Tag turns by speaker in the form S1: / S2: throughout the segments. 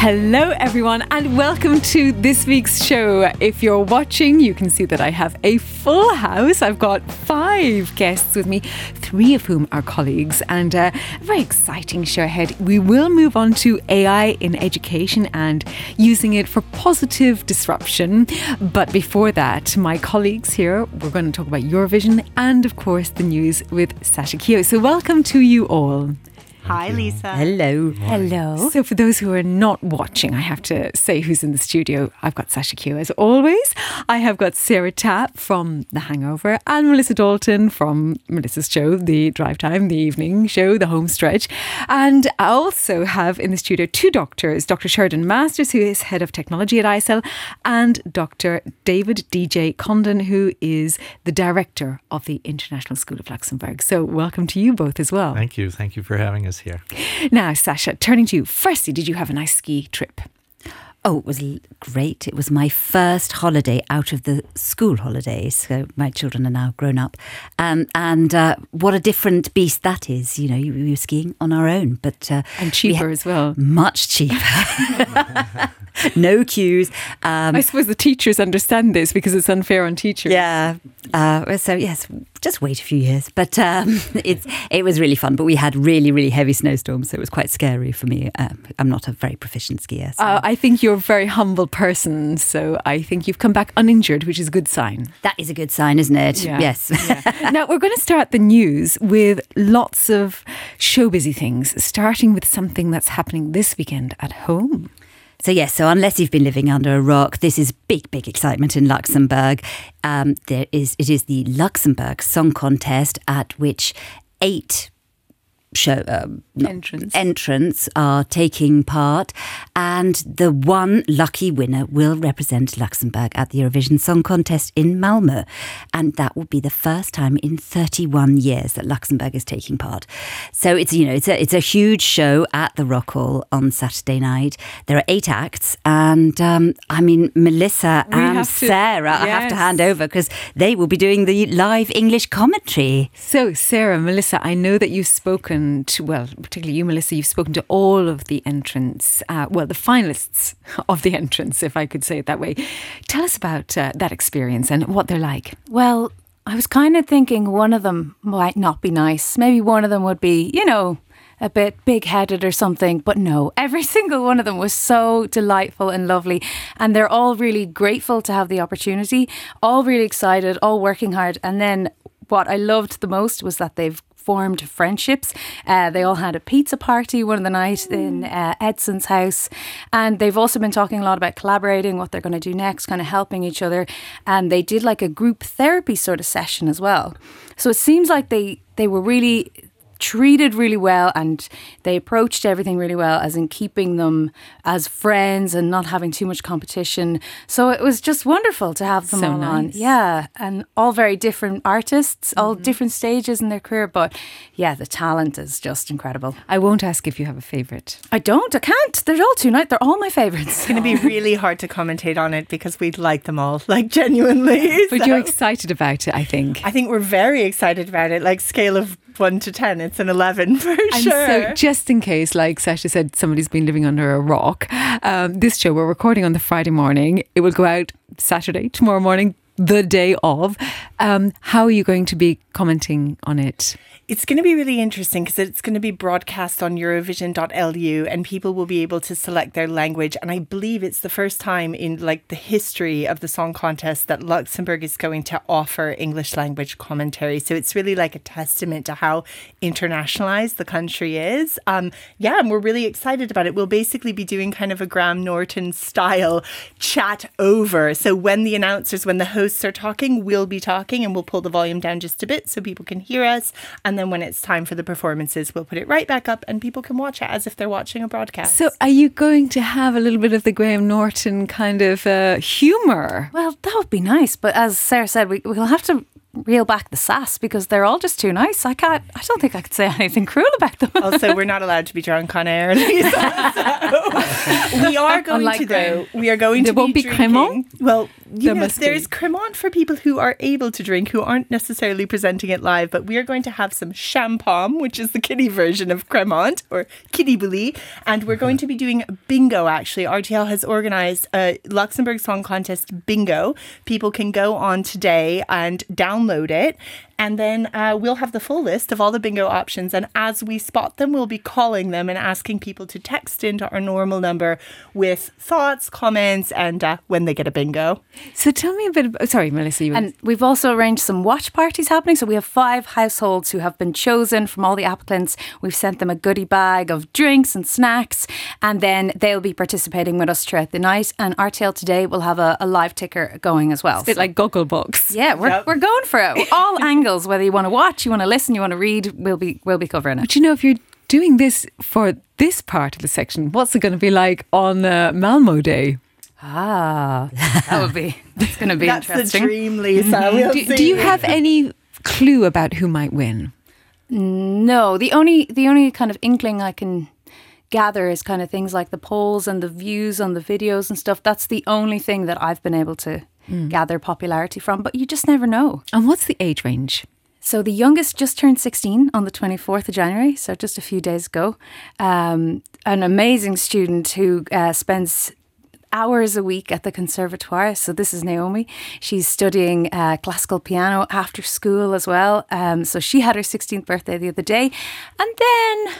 S1: Hello, everyone, and welcome to this week's show. If you're watching, you can see that I have a full house. I've got five guests with me, three of whom are colleagues, and uh, a very exciting show ahead. We will move on to AI in education and using it for positive disruption. But before that, my colleagues here, we're going to talk about Eurovision and, of course, the news with Sasha Kehoe. So, welcome to you all.
S2: Hi, Lisa.
S3: Hello.
S1: Hello. So, for those who are not watching, I have to say who's in the studio. I've got Sasha Q, as always. I have got Sarah Tapp from The Hangover and Melissa Dalton from Melissa's show, The Drive Time, The Evening Show, The Home Stretch. And I also have in the studio two doctors Dr. Sherriden Masters, who is head of technology at ISL, and Dr. David DJ Condon, who is the director of the International School of Luxembourg. So, welcome to you both as well.
S4: Thank you. Thank you for having us here.
S1: Now, Sasha, turning to you. Firstly, did you have a nice ski trip?
S3: Oh, it was great. It was my first holiday out of the school holidays. So my children are now grown up. Um, and uh, what a different beast that is. You know, we were skiing on our own, but. Uh,
S1: and cheaper as well.
S3: Much cheaper. no queues.
S1: Um, I suppose the teachers understand this because it's unfair on teachers.
S3: Yeah. Uh, so, yes, just wait a few years. But um, it's, it was really fun. But we had really, really heavy snowstorms. So it was quite scary for me. Um, I'm not a very proficient skier. So.
S1: Uh, I think you're a very humble person. So I think you've come back uninjured, which is a good sign.
S3: That is a good sign, isn't it? Yeah. Yes.
S1: Yeah. now, we're going to start the news with lots of show busy things, starting with something that's happening this weekend at home.
S3: So yes, so unless you've been living under a rock, this is big, big excitement in Luxembourg. Um, there is it is the Luxembourg Song Contest at which eight show um,
S1: entrance.
S3: entrants are taking part, and the one lucky winner will represent Luxembourg at the Eurovision Song Contest in Malmö, and that will be the first time in 31 years that Luxembourg is taking part. So it's you know it's a it's a huge show at the Rockhal on Saturday night. There are eight acts, and um, I mean Melissa we and Sarah, yes. I have to hand over because they will be doing the live English commentary.
S1: So Sarah, Melissa, I know that you've spoken to, well, particularly you, Melissa, you've spoken to all of the entrants, uh, well, the finalists of the entrants, if I could say it that way. Tell us about uh, that experience and what they're like.
S2: Well, I was kind of thinking one of them might not be nice. Maybe one of them would be, you know, a bit big headed or something. But no, every single one of them was so delightful and lovely. And they're all really grateful to have the opportunity, all really excited, all working hard. And then what I loved the most was that they've formed friendships. Uh, they all had a pizza party one of the night in uh, Edson's house, and they've also been talking a lot about collaborating, what they're going to do next, kind of helping each other. And they did like a group therapy sort of session as well. So it seems like they they were really treated really well and they approached everything really well, as in keeping them as friends and not having too much competition. So it was just wonderful to have them
S1: so
S2: all
S1: nice.
S2: on. Yeah. And all very different artists, all mm-hmm. different stages in their career. But yeah, the talent is just incredible.
S1: I won't ask if you have a favourite.
S2: I don't. I can't. They're all too nice. They're all my favourites.
S5: It's going to be really hard to commentate on it because we'd like them all, like genuinely.
S1: But so. you're excited about it, I think.
S5: I think we're very excited about it. Like scale of one to ten, it's an eleven for
S1: and
S5: sure.
S1: So, just in case, like Sasha said, somebody's been living under a rock, um, this show we're recording on the Friday morning. It will go out Saturday, tomorrow morning, the day of. Um, how are you going to be commenting on it?
S5: It's going to be really interesting because it's going to be broadcast on Eurovision.lu and people will be able to select their language. And I believe it's the first time in like the history of the song contest that Luxembourg is going to offer English language commentary. So it's really like a testament to how internationalized the country is. Um, yeah, and we're really excited about it. We'll basically be doing kind of a Graham Norton style chat over. So when the announcers, when the hosts are talking, we'll be talking and we'll pull the volume down just a bit so people can hear us. And then when it's time for the performances, we'll put it right back up and people can watch it as if they're watching a broadcast.
S1: So, are you going to have a little bit of the Graham Norton kind of uh, humour?
S2: Well, that would be nice. But as Sarah said, we, we'll have to reel back the sass because they're all just too nice. I can't. I don't think I could say anything cruel about them.
S5: also, we're not allowed to be drunk on air. Lisa, so we are going Unlike to though. We are going
S1: there
S5: to.
S1: won't be,
S5: be Well, you
S1: There
S5: know,
S1: must be.
S5: there's Cremant for people who are able to drink, who aren't necessarily presenting it live, but we are going to have some champagne, which is the kiddie version of Cremant or kiddie bully. And we're going to be doing bingo, actually. RTL has organized a Luxembourg Song Contest bingo. People can go on today and download it. And then uh, we'll have the full list of all the bingo options. And as we spot them, we'll be calling them and asking people to text into our normal number with thoughts, comments, and uh, when they get a bingo.
S1: So tell me a bit. About, sorry, Melissa. You
S2: And we've also arranged some watch parties happening. So we have five households who have been chosen from all the applicants. We've sent them a goodie bag of drinks and snacks, and then they'll be participating with us throughout the night. And our RTL today will have a, a live ticker going as well.
S1: a bit like Gogglebox.
S2: yeah, we're,
S5: Yep.
S2: we're going for it. All angles, whether you want to watch, you want to listen, you want to read, we'll be we'll be covering it.
S1: But you know, if you're doing this for this part of the section, what's it going to be like on uh, Malmo Day?
S2: Ah, that would be that's going to be
S5: That's the dream, Lisa. We'll
S1: Do,
S5: see.
S1: do you have any clue about who might win?
S2: No, the only the only kind of inkling I can gather is kind of things like the polls and the views on the videos and stuff. That's the only thing that I've been able to gather popularity from. But you just never know.
S1: And what's the age range?
S2: So the youngest just turned 16 on the 24th of January, so just a few days ago. Um, an amazing student who uh, spends hours a week at the conservatoire. So this is Naomi. She's studying uh, classical piano after school as well. Um, so she had her 16th birthday the other day, and then.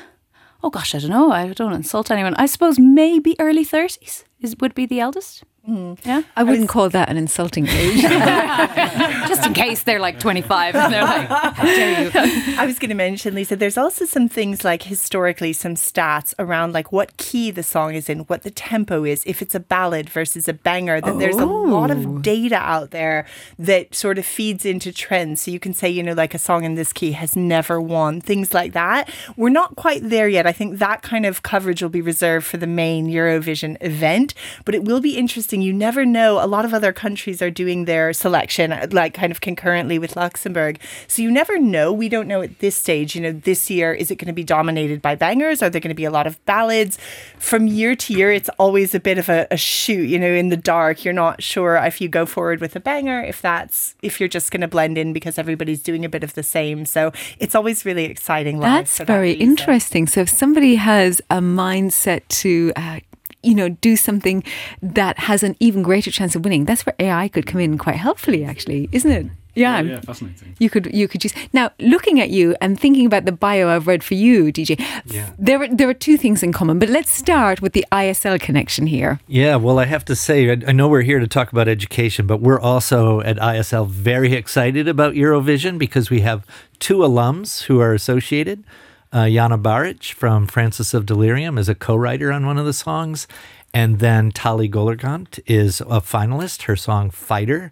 S2: Oh gosh, I don't know. I don't insult anyone. I suppose maybe early 30s is would be the eldest. Mm. Yeah.
S1: I wouldn't call that an insulting age.
S2: Just in case they're like 25 and they're like, how dare you?
S5: I was going to mention, Lisa, there's also some things like historically some stats around like what key the song is in, what the tempo is, if it's a ballad versus a banger. That there's a lot of oh. data out there that sort of feeds into trends. So you can say, you know, like a song in this key has never won, things like that. We're not quite there yet. I think that kind of coverage will be reserved for the main Eurovision event, but it will be interesting. You never know. A lot of other countries are doing their selection, uh, like kind of concurrently with Luxembourg. So you never know. We don't know at this stage, you know, this year, is it going to be dominated by bangers? Are there going to be a lot of ballads? From year to year, it's always a bit of a, a shoot, you know, in the dark. You're not sure if you go forward with a banger, if that's, if you're just going to blend in because everybody's doing a bit of the same. So it's always really exciting.
S1: That's
S5: for that
S1: very interesting. So if somebody has a mindset to, uh, you know, do something that has an even greater chance of winning, that's where AI could come in quite helpfully, actually, isn't it? Yeah.
S4: yeah, fascinating.
S1: You could you could use now looking at you and thinking about the bio I've read for you, DJ.
S4: Yeah.
S1: There are there are two things in common, but let's start with the ISL connection here.
S6: Yeah, well, I have to say, I, I know we're here to talk about education, but we're also at ISL very excited about Eurovision because we have two alums who are associated. Uh, Jana Bahrich from Francis of Delirium is a co writer on one of the songs. And then Tali Golergant is a finalist, her song Fighter.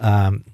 S6: Um,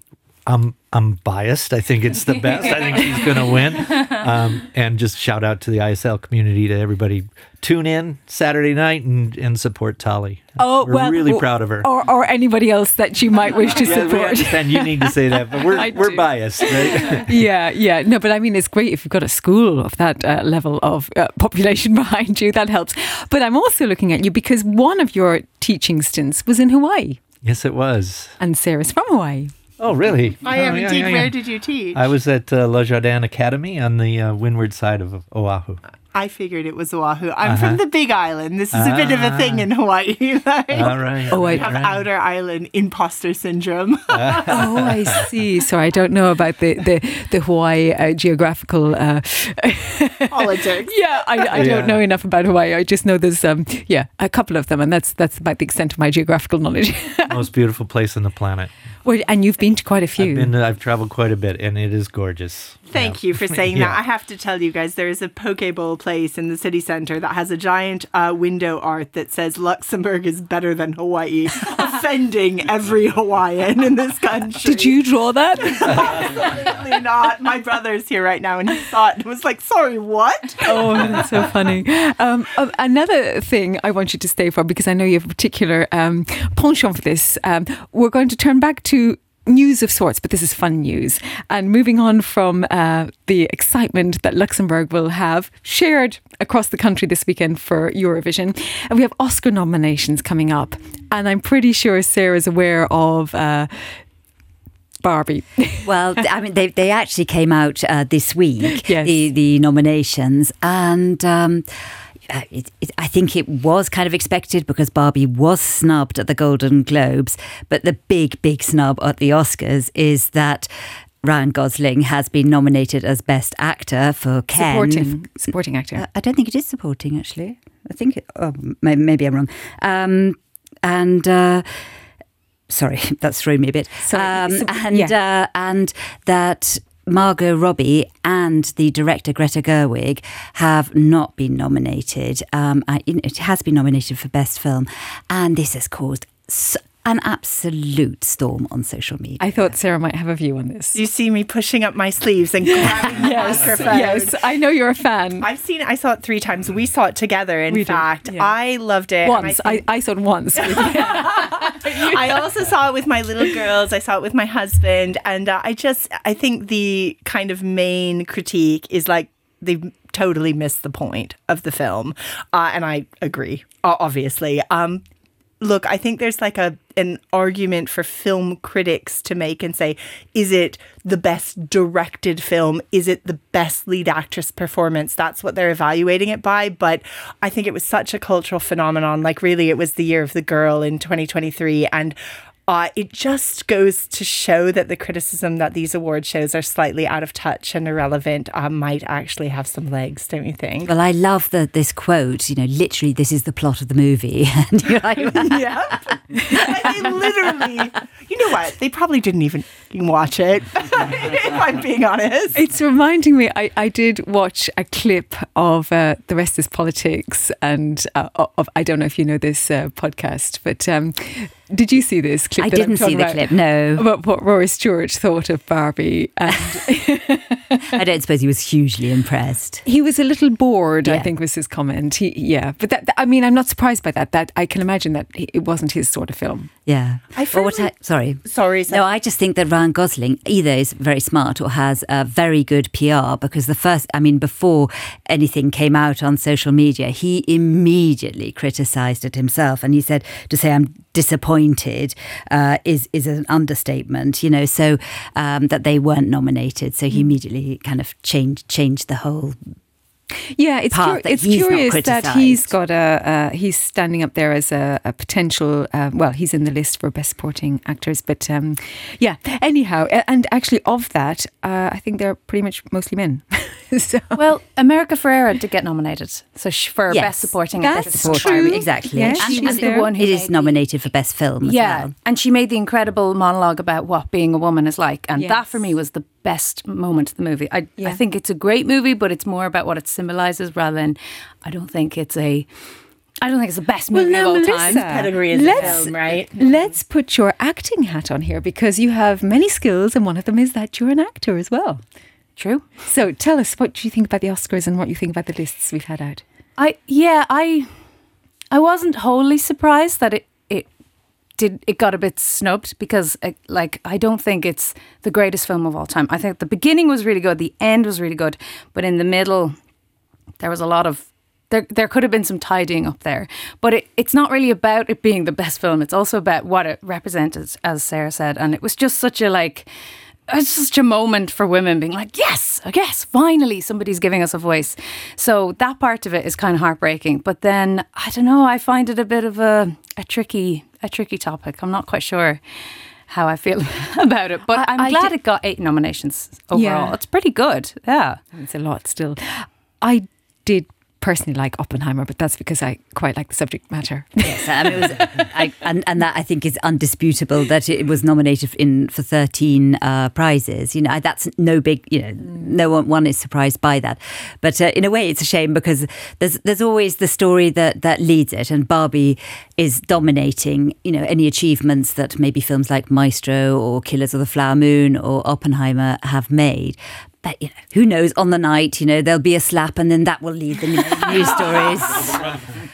S6: I'm I'm biased. I think it's the best. I think she's going to win. Um, and just shout out to the ISL community to everybody. Tune in Saturday night and, and support Tali.
S1: Oh,
S6: we're
S1: well,
S6: really proud of her.
S1: Or, or anybody else that you might wish to
S6: Yeah,
S1: support.
S6: understand you need to say that, but we're
S1: I
S6: we're
S1: do.
S6: biased, right?
S1: yeah, yeah. No, but I mean, it's great if you've got a school of that uh, level of uh, population behind you. That helps. But I'm also looking at you because one of your teaching stints was in Hawaii,
S6: yes, it was.
S1: and Sarah's from Hawaii.
S6: Oh, really?
S5: I am
S6: Oh, yeah,
S5: indeed.
S6: yeah, yeah.
S5: Where did you teach?
S6: I was at uh, Le Jardin Academy on the uh, windward side of Oahu.
S5: I figured it was Oahu. I'm
S6: Uh-huh.
S5: from the Big Island. This is a bit of a thing in Hawaii. like,
S6: All right.
S1: Oh, I-
S5: we have outer island imposter syndrome.
S1: Oh, I see. So I don't know about the the, the Hawaii uh, geographical. Uh,
S5: Politics.
S1: yeah, I, I
S6: Yeah.
S1: don't know enough about Hawaii. I just know there's um yeah a couple of them, and that's that's about the extent of my geographical knowledge.
S6: Most beautiful place on the planet.
S1: Well, and you've been to quite a few.
S6: I've been. I've traveled quite a bit, and it is gorgeous.
S5: Thank
S6: Yeah.
S5: you for saying
S6: Yeah.
S5: that. I have to tell you guys, there is a Pokeball place in the city center that has a giant uh, window art that says Luxembourg is better than Hawaii, offending every Hawaiian in this country.
S1: Did you draw that?
S5: Absolutely not. My brother's here right now, and he saw it and was like, "Sorry, what?"
S1: oh, that's so funny. Um, uh, another thing I want you to stay for because I know you have a particular um, penchant for this. Um, we're going to turn back to news of sorts, but this is fun news. And moving on from uh, the excitement that Luxembourg will have shared across the country this weekend for Eurovision, and we have Oscar nominations coming up. And I'm pretty sure Sarah's aware of. Uh, Barbie.
S3: well, I mean, they they actually came out uh, this week.
S1: Yes.
S3: The the nominations and. Um, it, it, I think it was kind of expected because Barbie was snubbed at the Golden Globes, but the big, big snub at the Oscars is that Ryan Gosling has been nominated as Best Actor for Ken.
S1: Supporting, supporting actor.
S3: Uh, I don't think it is supporting, actually. I think, it, oh, maybe, maybe, I'm wrong. Um, and. Uh, sorry, that's thrown me a bit.
S1: Um,
S3: and
S1: yeah.
S3: uh, and that Margot Robbie and the director Greta Gerwig have not been nominated. Um, it has been nominated for Best Film, and this has caused an absolute storm on social media.
S1: I thought Sarah might have a view on this.
S5: You see me pushing up my sleeves and grabbing
S1: yes,
S5: the microphone.
S1: Yes, I know you're a fan.
S5: I've seen it. I saw it three times. We saw it together. In
S1: we
S5: fact,
S1: yeah.
S5: I loved it.
S1: Once, I, I, I, saw it once.
S5: I also saw it with my little girls. I saw it with my husband, and uh, I just, I think the kind of main critique is like they totally missed the point of the film, uh, and I agree. Obviously, um, look, I think there's like a an argument for film critics to make and say, is it the best directed film? Is it the best lead actress performance? That's what they're evaluating it by. But I think it was such a cultural phenomenon. Like, really, it was the year of the girl in 2023. And uh, it just goes to show that the criticism that these award shows are slightly out of touch and irrelevant uh, might actually have some legs, don't you think?
S3: Well, I love the, this quote. You know, literally, this is the plot of the movie. and you're like,
S5: yeah, they literally. You know what? They probably didn't even watch it. if I'm being honest,
S1: it's reminding me. I, I did watch a clip of uh, the rest is politics, and uh, of I don't know if you know this uh, podcast, but. Um, did you see this clip?
S3: I didn't see the clip. No.
S1: About what Rory Stewart thought of Barbie, and
S3: I don't suppose he was hugely impressed.
S1: He was a little bored. Yeah. I think was his comment. He, yeah, but that, I mean, I'm not surprised by that. That I can imagine that it wasn't his sort of film.
S3: Yeah.
S5: I well, what I,
S3: sorry.
S5: Sorry.
S3: No, I just think that Ryan Gosling either is very smart or has a very good PR because the first, I mean, before anything came out on social media, he immediately criticised it himself, and he said to say I'm disappointed uh, is is an understatement, you know. So um, that they weren't nominated, so he mm. immediately kind of changed changed the whole
S1: yeah, it's cur- it's curious that he's got a uh, he's standing up there as a, a potential. Uh, well, he's in the list for best supporting actors, but um, yeah. Anyhow, and actually, of that, uh, I think they're pretty much mostly men.
S2: so. Well, America Ferrera did get nominated, so for yes, best supporting
S1: That's
S2: actress.
S1: true.
S3: Exactly,
S1: yes,
S3: and
S1: she's
S3: the one who it is nominated for best film.
S2: yeah,
S3: well.
S2: and she made the incredible monologue about what being a woman is like, and yes. that for me was the best moment of the movie. I, yeah. I think it's a great movie, but it's more about what it symbolizes rather than. I don't think it's a. I don't think it's the best movie
S1: well, now,
S2: of all
S1: Melissa,
S2: time.
S5: Pedigree is
S1: let's,
S5: film, right?
S1: Let's put your acting hat on here because you have many skills, and one of them is that you're an actor as well.
S2: True.
S1: So tell us what you think about the Oscars and what you think about the lists we've had out.
S2: I yeah I I wasn't wholly surprised that it did it got a bit snubbed because uh, like I don't think it's the greatest film of all time. I think the beginning was really good, the end was really good, but in the middle there was a lot of there there could have been some tidying up there. But it, it's not really about it being the best film. It's also about what it represented, as Sarah said, and it was just such a like it's such a moment for women being like, yes, yes, finally somebody's giving us a voice. So that part of it is kind of heartbreaking. But then I don't know, I find it a bit of a, a tricky a tricky topic. I'm not quite sure how I feel about it, but I, am glad did, it got eight nominations overall. Yeah. It's pretty good. Yeah,
S1: it's a lot still. I did personally like Oppenheimer, but that's because I quite like the subject matter.
S3: Yes, was, I, and, and that I think is undisputable that it was nominated in for 13 uh, prizes. You know, that's no big, you know, no one, one is surprised by that. But uh, in a way, it's a shame because there's there's always the story that, that leads it, and Barbie is dominating, you know, any achievements that maybe films like Maestro or Killers of the Flower Moon or Oppenheimer have made but you know, who knows? On the night, you know, there'll be a slap, and then that will lead the you news stories.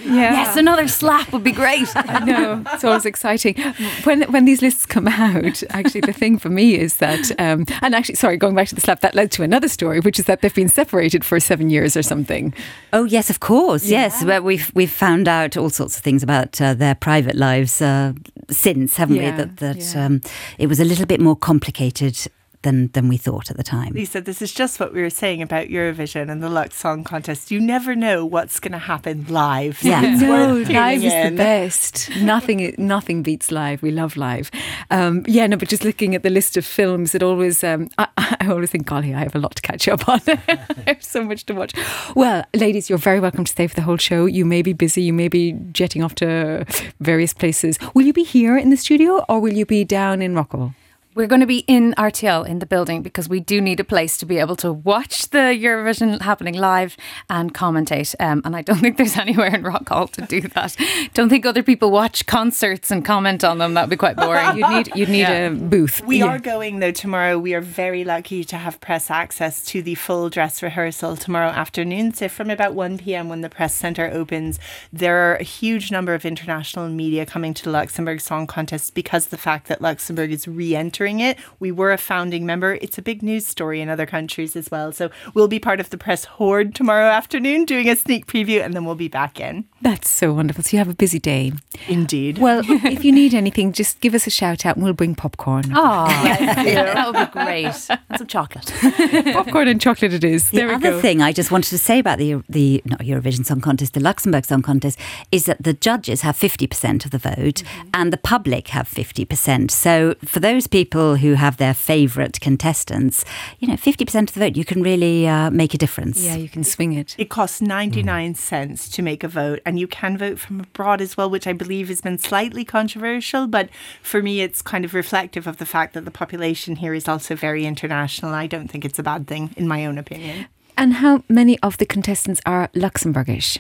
S1: Yeah.
S2: Yes, another slap would be great.
S1: I know it's always exciting when when these lists come out. Actually, the thing for me is that, um, and actually, sorry, going back to the slap, that led to another story, which is that they've been separated for seven years or something.
S3: Oh yes, of course, yes. Well, we've we've found out all sorts of things about uh, their private lives uh, since, haven't
S1: Yeah,
S3: we? That that
S1: yeah.
S3: um, it was a little bit more complicated than than we thought at the time.
S5: Lisa, this is just what we were saying about Eurovision and the Lux Song Contest. You never know what's going to happen live.
S3: Yeah.
S5: It's
S1: No,
S5: worth tuning
S1: live is the best. Nothing, nothing beats live. We love live. Um, yeah, no, but just looking at the list of films, it always, um, I, I always think, golly, I have a lot to catch up on. I have so much to watch. Well, ladies, you're very welcome to stay for the whole show. You may be busy. You may be jetting off to various places. Will you be here in the studio or will you be down in Rockhal?
S2: We're going to be in RTL in the building because we do need a place to be able to watch the Eurovision happening live and commentate. Um, and I don't think there's anywhere in Rockhal to do that. Don't think other people watch concerts and comment on them. That'd be quite boring.
S1: You'd need, you'd need a booth.
S5: We
S1: Yeah.
S5: are going though tomorrow. We are very lucky to have press access to the full dress rehearsal tomorrow afternoon. So from about 1 p.m. when the press center opens, there are a huge number of international media coming to the Luxembourg Song Contest because the fact that Luxembourg is re-entering it. We were a founding member. It's a big news story in other countries as well. So we'll be part of the press horde tomorrow afternoon doing a sneak preview and then we'll be back in.
S1: That's so wonderful. So you have a busy day.
S5: Indeed.
S1: Well, if you need anything, just give us a shout out and we'll bring popcorn.
S2: Oh, that would be great. And some chocolate.
S1: popcorn and chocolate it is.
S3: The
S1: there we
S3: other
S1: go.
S3: thing I just wanted to say about the the not Eurovision Song Contest, the Luxembourg Song Contest, is that the judges have fifty percent of the vote,
S1: Mm-hmm.
S3: and the public have fifty percent. So for those people who have their favourite contestants, you know, fifty percent of the vote, you can really uh, make a difference.
S1: Yeah, you can swing it.
S5: It costs 99 cents to make a vote, and you can vote from abroad as well, which I believe has been slightly controversial. But for me, it's kind of reflective of the fact that the population here is also very international. I don't think it's a bad thing, in my own opinion.
S1: And how many of the contestants are Luxembourgish?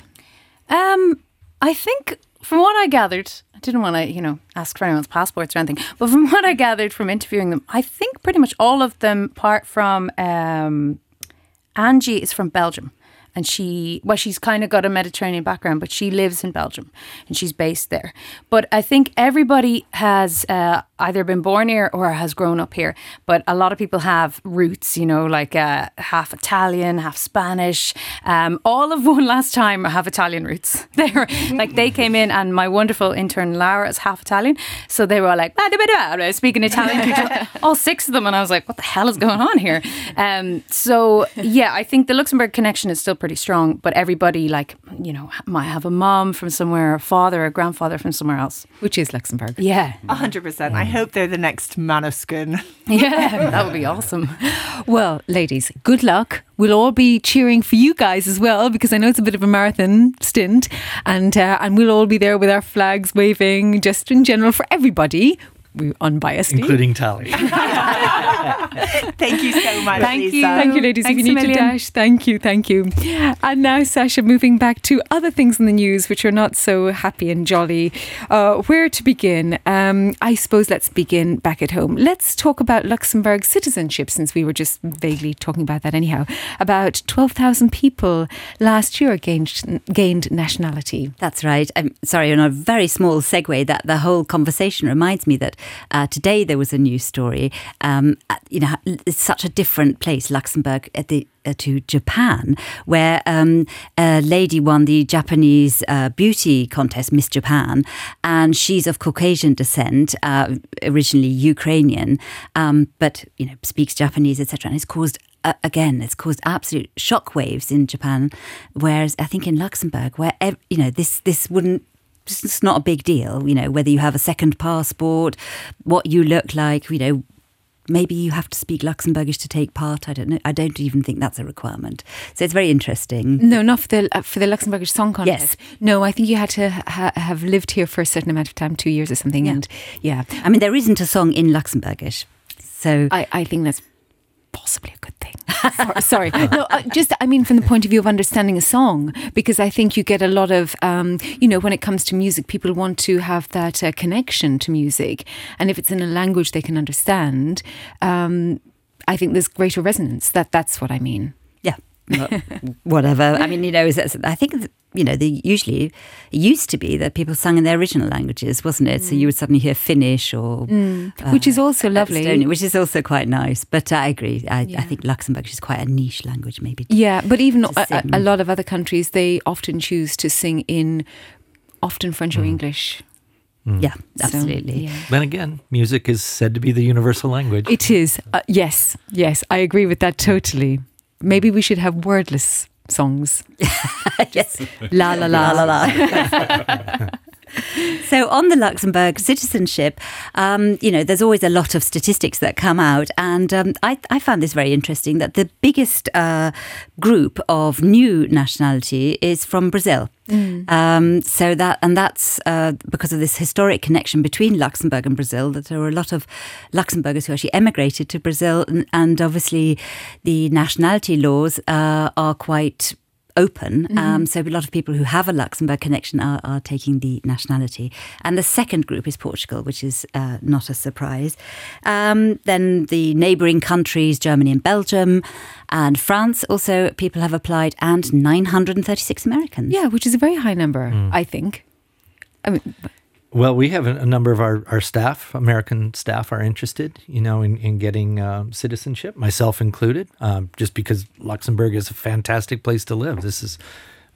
S2: Um, I think from what I gathered, I didn't want to, you know, ask for anyone's passports or anything, but from what I gathered from interviewing them, I think pretty much all of them, apart from um, Angie, is from Belgium. And she, well, she's kind of got a Mediterranean background, but she lives in Belgium and she's based there. But I think everybody has uh, either been born here or has grown up here. But a lot of people have roots, you know, like uh, half Italian, half Spanish. Um, all of one last time have Italian roots. They were like they came in, and my wonderful intern Lara is half Italian, so they were like speaking Italian. to all six of them, and I was like, "What the hell is going on here?" Um, so yeah, I think the Luxembourg connection is still pretty strong, but everybody like you know might have a mom from somewhere, a father, a grandfather from somewhere else.
S1: Which is Luxembourg.
S2: Yeah,
S5: 100%. I hope they're the next Måneskin.
S2: yeah, that would be awesome.
S1: Well, ladies, good luck. We'll all be cheering for you guys as well because I know it's a bit of a marathon stint, and uh, and we'll all be there with our flags waving, just in general for everybody. We unbiasedly.
S6: including Tali.
S5: Thank you so much,
S2: Thank
S5: Lisa.
S2: you.
S1: Thank you, ladies.
S2: Thanks
S1: if you need to dash, thank you, thank you. And now, Sasha, moving back to other things in the news which are not so happy and jolly. Uh, where to begin? Um, I suppose let's begin back at home. Let's talk about Luxembourg citizenship, since we were just vaguely talking about that anyhow. About 12,000 people last year gained, gained nationality.
S3: That's right. I'm sorry, on a very small segue, that the whole conversation reminds me that uh, today there was a news story. Um, you know, it's such a different place, Luxembourg, at the uh, to Japan, where um, a lady won the Japanese uh, beauty contest, Miss Japan, and she's of Caucasian descent, uh, originally Ukrainian, um, but you know speaks Japanese, etc. And it's caused uh, again, it's caused absolute shockwaves in Japan. Whereas I think in Luxembourg, where you know this this wouldn't. It's not a big deal, you know, whether you have a second passport, what you look like, you know, maybe you have to speak Luxembourgish to take part. I don't know. I don't even think that's a requirement. So it's very interesting.
S1: No, not for the uh, for the Luxembourgish Song Contest. Yes. No, I think you had to ha- have lived here for a certain amount of time, two years or something.
S3: Yeah.
S1: And yeah,
S3: I mean, there isn't a song in Luxembourgish. So
S1: I, I think that's possibly a good thing. sorry, sorry. no, uh, just I mean from the point of view of understanding a song, because I think you get a lot of, um, you know, when it comes to music, people want to have that uh, connection to music, and if it's in a language they can understand. Um, I think there's greater resonance. That that's what I mean.
S3: Yeah. Well, Whatever. I mean, you know, is that- I think, you know, the, usually it used to be that people sung in their original languages, wasn't it? So you would suddenly hear Finnish or. uh,
S1: Which is also lovely.
S3: Estonian, which is also quite nice. But I agree. I,
S1: Yeah.
S3: I think Luxembourgish is quite a niche language, maybe.
S1: Yeah, but even a, a, lot of other countries, they often choose to sing in often French
S6: Mm.
S1: or English.
S3: Yeah,
S1: So,
S3: absolutely.
S1: yeah.
S6: Then again, music is said to be the universal language.
S1: It is. Uh, yes, yes, I agree with that totally. Maybe we should have wordless songs.
S3: yes.
S1: La la la
S3: La, la, so on the Luxembourg citizenship, um, you know, there's always a lot of statistics that come out, and um, I, I found this very interesting. That the biggest uh, group of new nationality is from Brazil. Um, so that and that's uh, because of this historic connection between Luxembourg and Brazil. That there were a lot of Luxembourgers who actually emigrated to Brazil, and, and obviously the nationality laws uh, are quite open. Um, so a lot of people who have a Luxembourg connection are, are taking the nationality. And the second group is Portugal, which is uh, not a surprise. Um, then the neighbouring countries, Germany and Belgium, and France also people have applied, and 936 Americans.
S1: Yeah, which is a very high number,
S6: Mm.
S1: I think. I mean,
S6: Well, we have a, number of our, our staff, American staff, are interested, you know, in, in getting um, citizenship, myself included, um, just because Luxembourg is a fantastic place to live. This is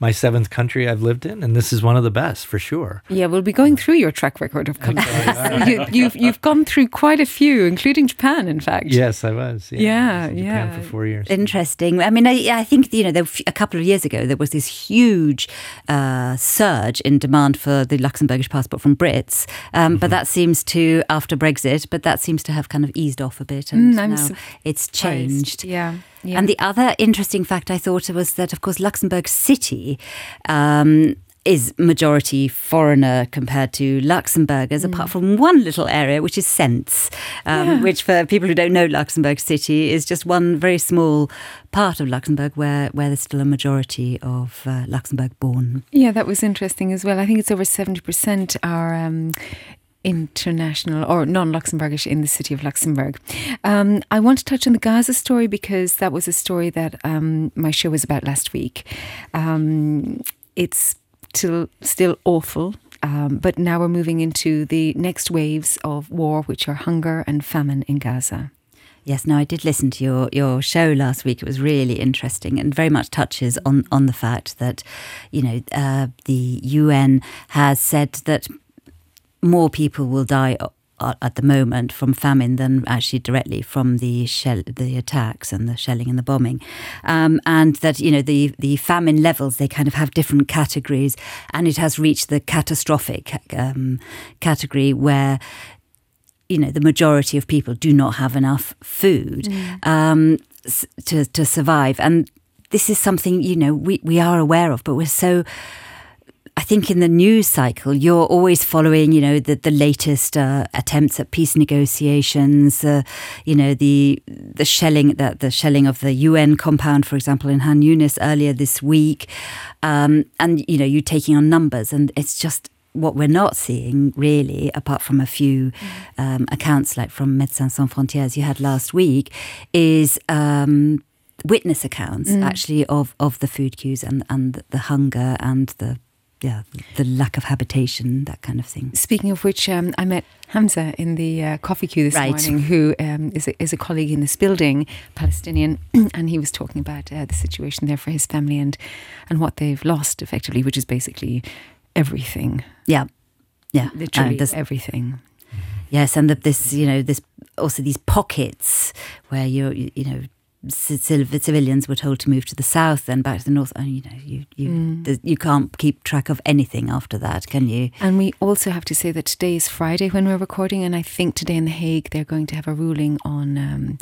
S6: my seventh country I've lived in, and this is one of the best for sure.
S1: yeah, we'll be going through your track record of countries. you, you've you've gone through quite a few, including Japan, in fact.
S6: Yes, I was.
S1: Yeah,
S6: I was in Japan
S1: yeah.
S6: for four years.
S3: Interesting. I mean, I, I think you know, there, a couple of years ago, there was this huge uh, surge in demand for the Luxembourgish passport from Brits, um, but that seems to after Brexit, but that seems to have kind of eased off a bit, and
S1: Mm,
S3: now
S1: su-
S3: it's changed.
S1: Yeah. Yeah.
S3: And the other interesting fact I thought was that, of course, Luxembourg City. Um, is majority foreigner compared to Luxembourgers, apart from one little area, which is Cents, um,
S1: Yeah.
S3: which for people who don't know Luxembourg City is just one very small part of Luxembourg where, where there's still a majority of uh, Luxembourg born.
S1: Yeah, that was interesting as well. I think it's over 70% are um, international or non Luxembourgish in the city of Luxembourg. Um, I want to touch on the Gaza story because that was a story that um, my show was about last week. Um, it's still, still awful. Um, but now we're moving into the next waves of war, which are hunger and famine in Gaza.
S3: Yes, no, I did listen to your, your show last week. It was really interesting and very much touches on, on the fact that, you know, uh, the UN has said that more people will die o- o- at the moment from famine than actually directly from the shell, the attacks and the shelling and the bombing, um, and that you know the the famine levels they kind of have different categories, and it has reached the catastrophic um, category where you know the majority of people do not have enough food um, to to survive, and this is something you know we we are aware of, but we're so. I think in the news cycle, you're always following, you know, the, the latest uh, attempts at peace negotiations. Uh, you know, the the shelling that the shelling of the UN compound, for example, in Han Yunis earlier this week, um, and you know, you taking on numbers, and it's just what we're not seeing really, apart from a few um, accounts like from Médecins Sans Frontières you had last week, is. Um, witness accounts actually of, of the food queues and, and the hunger and the yeah the lack of habitation that kind of thing
S1: Speaking of which, um, I met Hamza in the uh, coffee queue this
S3: Right.
S1: morning, who um, is, a, is a colleague in this building, Palestinian, and he was talking about uh, the situation there for his family and and what they've lost effectively, which is basically everything,
S3: yeah yeah Uh,
S1: literally
S3: there's-
S1: everything.
S3: yes and that this you know this also these pockets where you're you, you know civilians were told to move to the south then back to the north. And you know you you there's- you can't keep track of anything after that can you?
S1: And we also have to say that today is Friday when we're recording, and I think today in The Hague they're going to have a ruling on um,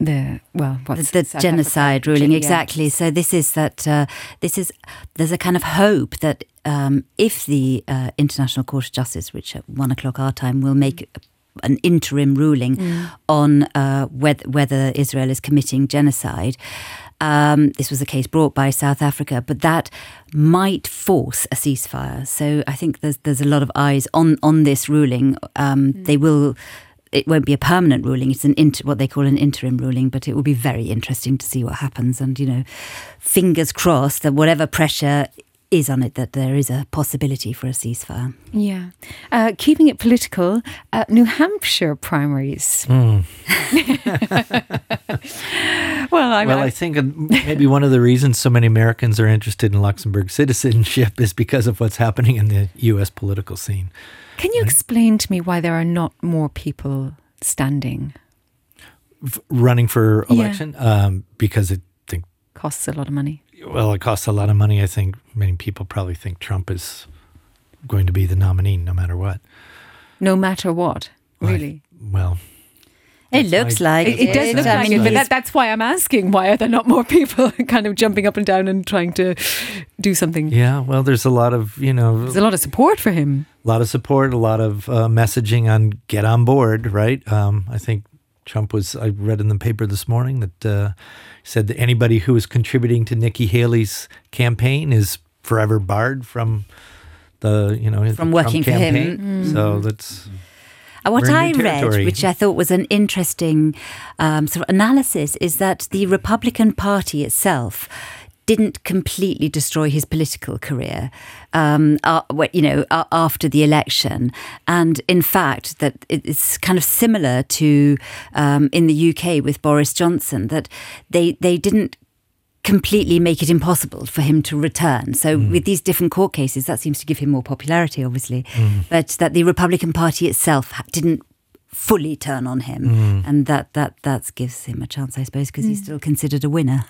S1: the well, what's
S3: the, the genocide
S1: Africa?
S3: ruling exactly. So this is that uh, this is there's a kind of hope that um, if the uh, international court of justice which at one o'clock our time will make an interim ruling on uh, whether, whether israel is committing genocide um, this was a case brought by South Africa, but that might force a ceasefire. So I think there's there's a lot of eyes on on this ruling. Um, They will it won't be a permanent ruling. It's an inter, what they call an interim ruling, but it will be very interesting to see what happens. And you know, fingers crossed that whatever pressure is on it, that there is a possibility for a ceasefire.
S1: Yeah. Uh, keeping it political, uh, New Hampshire primaries.
S6: Mm.
S1: well, I,
S6: well, I think uh, maybe one of the reasons so many Americans are interested in Luxembourg citizenship is because of what's happening in the U.S. political scene.
S1: Can you right? explain to me why there are not more people standing?
S6: F- running for election? Yeah. Um, because it think,
S1: costs a lot of money.
S6: Well, it costs a lot of money. I think many people probably think Trump is going to be the nominee no matter what.
S1: No matter what, really?
S6: I, well,
S3: it looks like
S1: it, it does look like it, but that, that's why I'm asking why are there not more people kind of jumping up and down and trying to do something?
S6: Yeah, well, there's a lot of you know,
S1: there's a lot of support for him.
S6: A lot of support, a lot of uh, messaging on get on board, right? Um, I think Trump was. I read in the paper this morning that uh, said that anybody who is contributing to Nikki Haley's campaign is forever barred from the you know
S3: from working
S6: Trump
S3: for
S6: campaign.
S3: him.
S6: Mm. So that's.
S3: Uh, what I read, which I thought was an interesting um, sort of analysis, is that the Republican Party itself didn't completely destroy his political career, um, uh, you know, uh, after the election, and in fact that it's kind of similar to um, in the UK with Boris Johnson that they they didn't completely make it impossible for him to return. So mm. with these different court cases, that seems to give him more popularity, obviously, mm. but that the Republican Party itself didn't fully turn on him, mm. and that that that gives him a chance, I suppose, because he's mm. still considered a winner.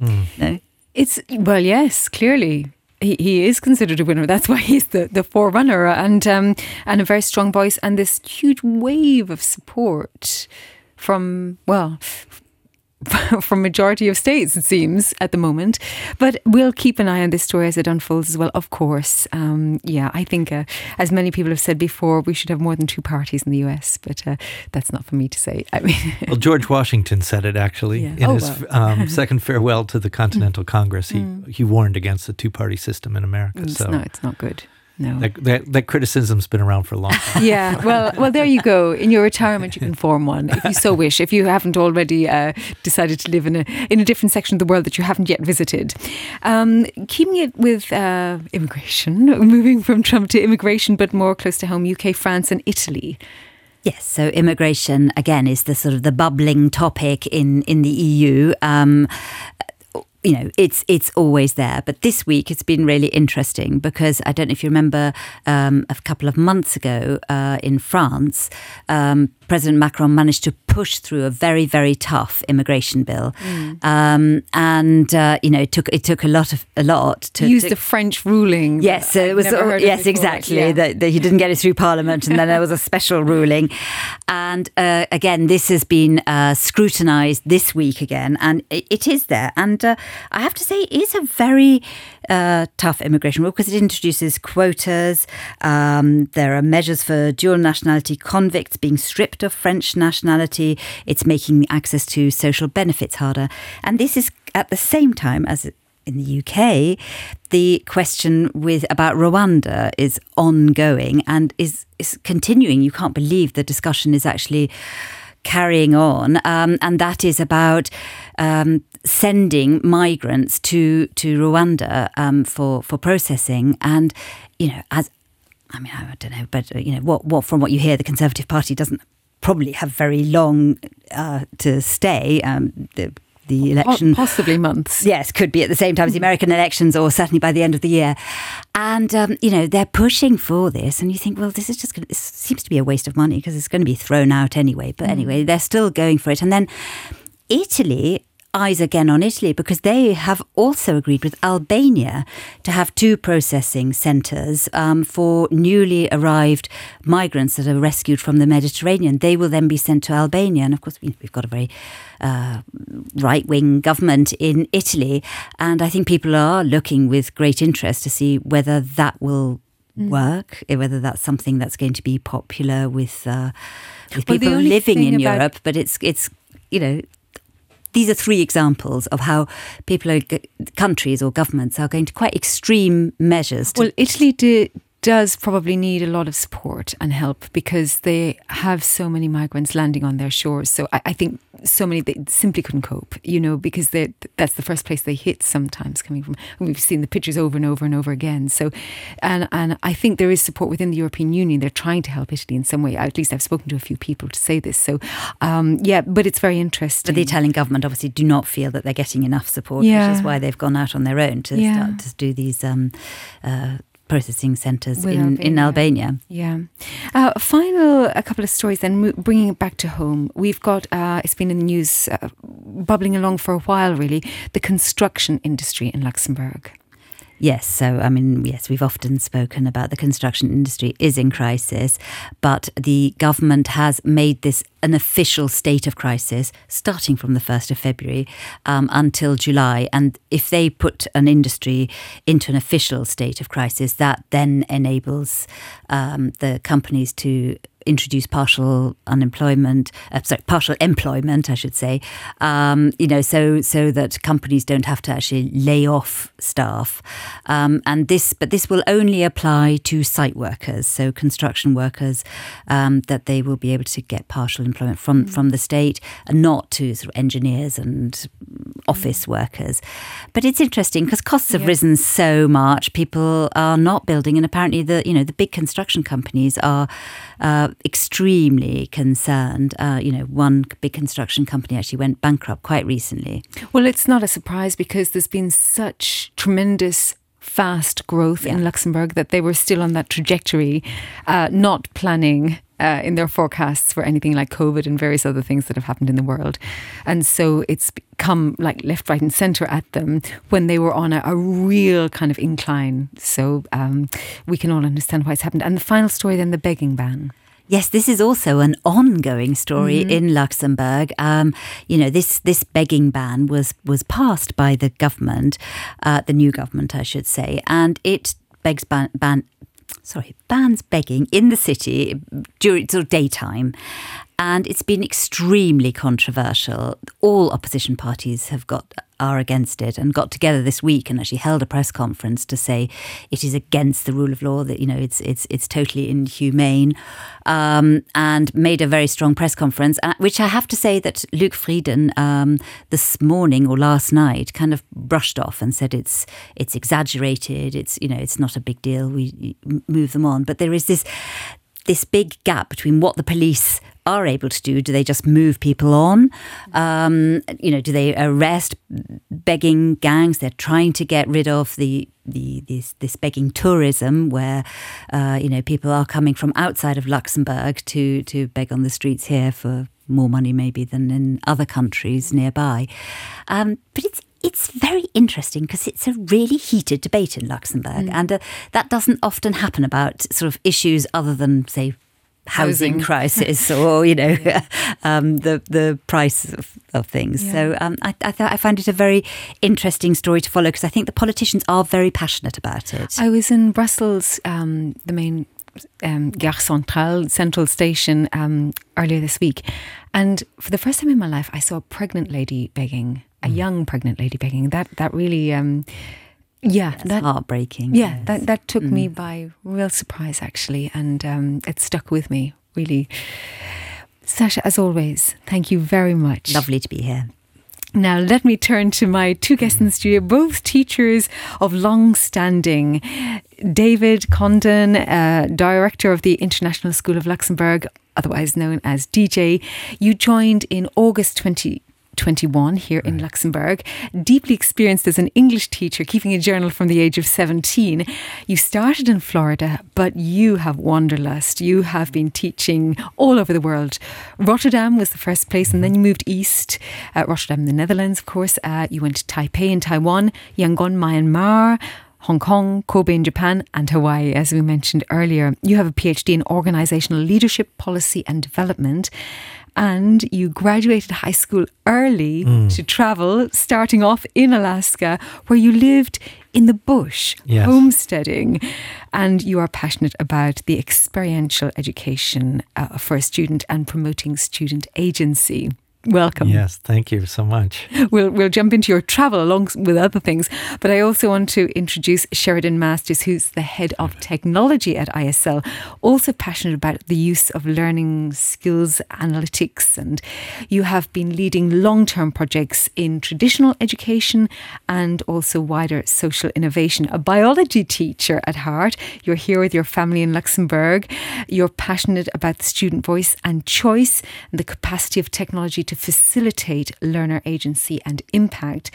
S6: Mm.
S3: No?
S1: It's well, yes, clearly. He, he is considered a winner. That's why he's the, the forerunner and um, and a very strong voice and this huge wave of support from well from majority of states, it seems, at the moment. But we'll keep an eye on this story as it unfolds as well, of course. Um, yeah, I think, uh, as many people have said before, we should have more than two parties in the US, but uh, that's not for me to say. I mean,
S6: well, George Washington said it actually yeah. in oh, his well. um, second farewell to the Continental Congress. He mm. he warned against the two party system in America.
S1: It's
S6: so
S1: no, it's not good. No.
S6: That, that, that, criticism's been around for a long time.
S1: yeah. Well, well, there you go. In your retirement, you can form one if you so wish. If you haven't already uh, decided to live in a in a different section of the world that you haven't yet visited. Um, keeping it with uh, immigration, moving from Trump to immigration, but more close to home, UK, France, and Italy.
S3: Yes, so immigration again is the sort of the bubbling topic in in the EU. Um, you know, it's it's always there. But this week it's been really interesting because I don't know if you remember um, a couple of months ago uh, in France, um, President Macron managed to push through a very, very tough immigration bill, mm. um, and uh, you know it took it took a lot of a lot to
S1: use the French ruling.
S3: Yes, it was yes, exactly. Yeah. That, that, he didn't get it through Parliament, and then there was a special ruling. And uh, again, this has been uh, scrutinised this week again, and it, it is there. And uh, I have to say, it is a very uh, tough immigration rule because it introduces quotas. Um, there are measures for dual nationality convicts being stripped of French nationality. It's making access to social benefits harder. And this is at the same time as in the UK, the question with about Rwanda is ongoing and is is continuing. You can't believe the discussion is actually carrying on, um, and that is about um, sending migrants to to Rwanda um, for for processing. And you know, as I mean, I don't know, but you know, what what from what you hear, the Conservative Party doesn't probably have very long uh, to stay. Um, the, the election.
S1: Possibly months.
S3: Yes, could be at the same time as the American elections or certainly by the end of the year. And, um, you know, they're pushing for this. And you think, well, this is just to, this seems to be a waste of money because it's going to be thrown out anyway. But mm. anyway, they're still going for it. And then Italy eyes again on Italy because they have also agreed with Albania to have two processing centres um, for newly arrived migrants that are rescued from the Mediterranean. They will then be sent to Albania. And of course, we've got a very uh, right wing government in Italy. And I think people are looking with great interest to see whether that will mm. work, eh, whether that's something that's going to be popular with. Uh, with well, people living in Europe, but it's it's you know these are three examples of how people, are, countries or governments, are going to quite extreme measures.
S1: well, Italy did does probably need a lot of support and help because they have so many migrants landing on their shores. So I, I think so many they simply couldn't cope, you know, because that's the first place they hit sometimes coming from. We've seen the pictures over and over and over again. So, and and I think there is support within the European Union. They're trying to help Italy in some way. At least I've spoken to a few people to say this. So, um, yeah, but it's very interesting.
S3: But the Italian government obviously do not feel that they're getting enough support,
S1: Yeah.
S3: which is why they've gone out on their own to
S1: Yeah.
S3: start to do these um, uh, processing centres in, in Albania.
S1: Yeah. Uh, final, a couple of stories then, bringing it back to home. We've got, uh, it's been in the news, uh, bubbling along for a while really, the construction industry in Luxembourg.
S3: Yes, so I mean, yes, we've often spoken about the construction industry is in crisis, but the government has made this an official state of crisis starting from the 1st of February um, until July. And if they put an industry into an official state of crisis, that then enables um, the companies to introduce partial unemployment, uh, sorry, partial employment, I should say. Um, you know, so so that companies don't have to actually lay off staff. Um, and this, but this will only apply to site workers, so construction workers, um, that they will be able to get partial employment from from the state, and not to sort of engineers and office workers. But it's interesting because costs have
S1: Yeah.
S3: risen so much. People are not building, and apparently the you know the big construction companies are uh, extremely concerned. Uh, you know, one big construction company actually went bankrupt quite recently.
S1: Well, it's not a surprise because there's been such tremendous fast growth in Luxembourg that they were still on that trajectory, uh, not planning. Uh, in their forecasts for anything like COVID and various other things that have happened in the world. And so it's come like left, right, and centre at them when they were on a, a real kind of incline. So um, we can all understand why it's happened. And the final story then the begging ban.
S3: Yes, this is also an ongoing story in Luxembourg. Um, you know, this this begging ban was was passed by the government, uh, the new government, I should say, and it begs ban, ban sorry bans begging in the city during sort of daytime. And it's been extremely controversial. All opposition parties have got are against it and got together this week and actually held a press conference to say it is against the rule of law that you know it's it's it's totally inhumane um, and made a very strong press conference uh, which I have to say that Luke Frieden um, this morning or last night kind of brushed off and said it's it's exaggerated it's you know it's not a big deal we move them on but there is this this big gap between what the police are able to do. Do they just move people on? Um, you know, do they arrest begging gangs? They're trying to get rid of the the this, this begging tourism, where uh, you know people are coming from outside of Luxembourg to to beg on the streets here for more money maybe than in other countries nearby. Um, but it's it's very interesting because it's a really heated debate in Luxembourg, and uh, that doesn't often happen about sort of issues other than, say, housing,
S1: Housing.
S3: crisis or you know um, the the price of, of things. So um, I I, th- I find it a very interesting story to follow because I think the politicians are very passionate about it.
S1: I was in Brussels, um, the main um, Gare Centrale, Central Station, um, earlier this week. And for the first time in my life, I saw a pregnant lady begging, a young pregnant lady begging. That that really, um, yeah,
S3: It's
S1: that,
S3: heartbreaking.
S1: yeah,
S3: yes.
S1: that that took me by real surprise actually, and um, it stuck with me really. Sasha, as always, thank you very much.
S3: Lovely to be here.
S1: Now, let me turn to my two guests in the studio, both teachers of long standing. David Condon, uh, director of the International School of Luxembourg, otherwise known as DJ. You joined in August 2021 here in Luxembourg, deeply experienced as an English teacher, keeping a journal from the age of 17. You started in Florida, but you have wanderlust. You have been teaching all over the world. Rotterdam was the first place, and then you moved east. Uh, Rotterdam, the Netherlands, of course. Uh, you went to Taipei in Taiwan, Yangon, Myanmar. Hong Kong, Kobe in Japan, and Hawaii, as we mentioned earlier. You have a PhD in organizational leadership, policy, and development. And you graduated high school early to travel, starting off in Alaska, where you lived in the bush,
S6: Yes.
S1: homesteading. And you are passionate about the experiential education uh, for a student and promoting student agency. Welcome.
S6: Yes, thank you so much.
S1: We'll, we'll jump into your travel along with other things. But I also want to introduce Sherriden Masters, who's the head of technology at ISL, also passionate about the use of learning skills analytics. And you have been leading long term projects in traditional education and also wider social innovation. A biology teacher at heart, you're here with your family in Luxembourg. You're passionate about the student voice and choice and the capacity of technology to facilitate learner agency and impact,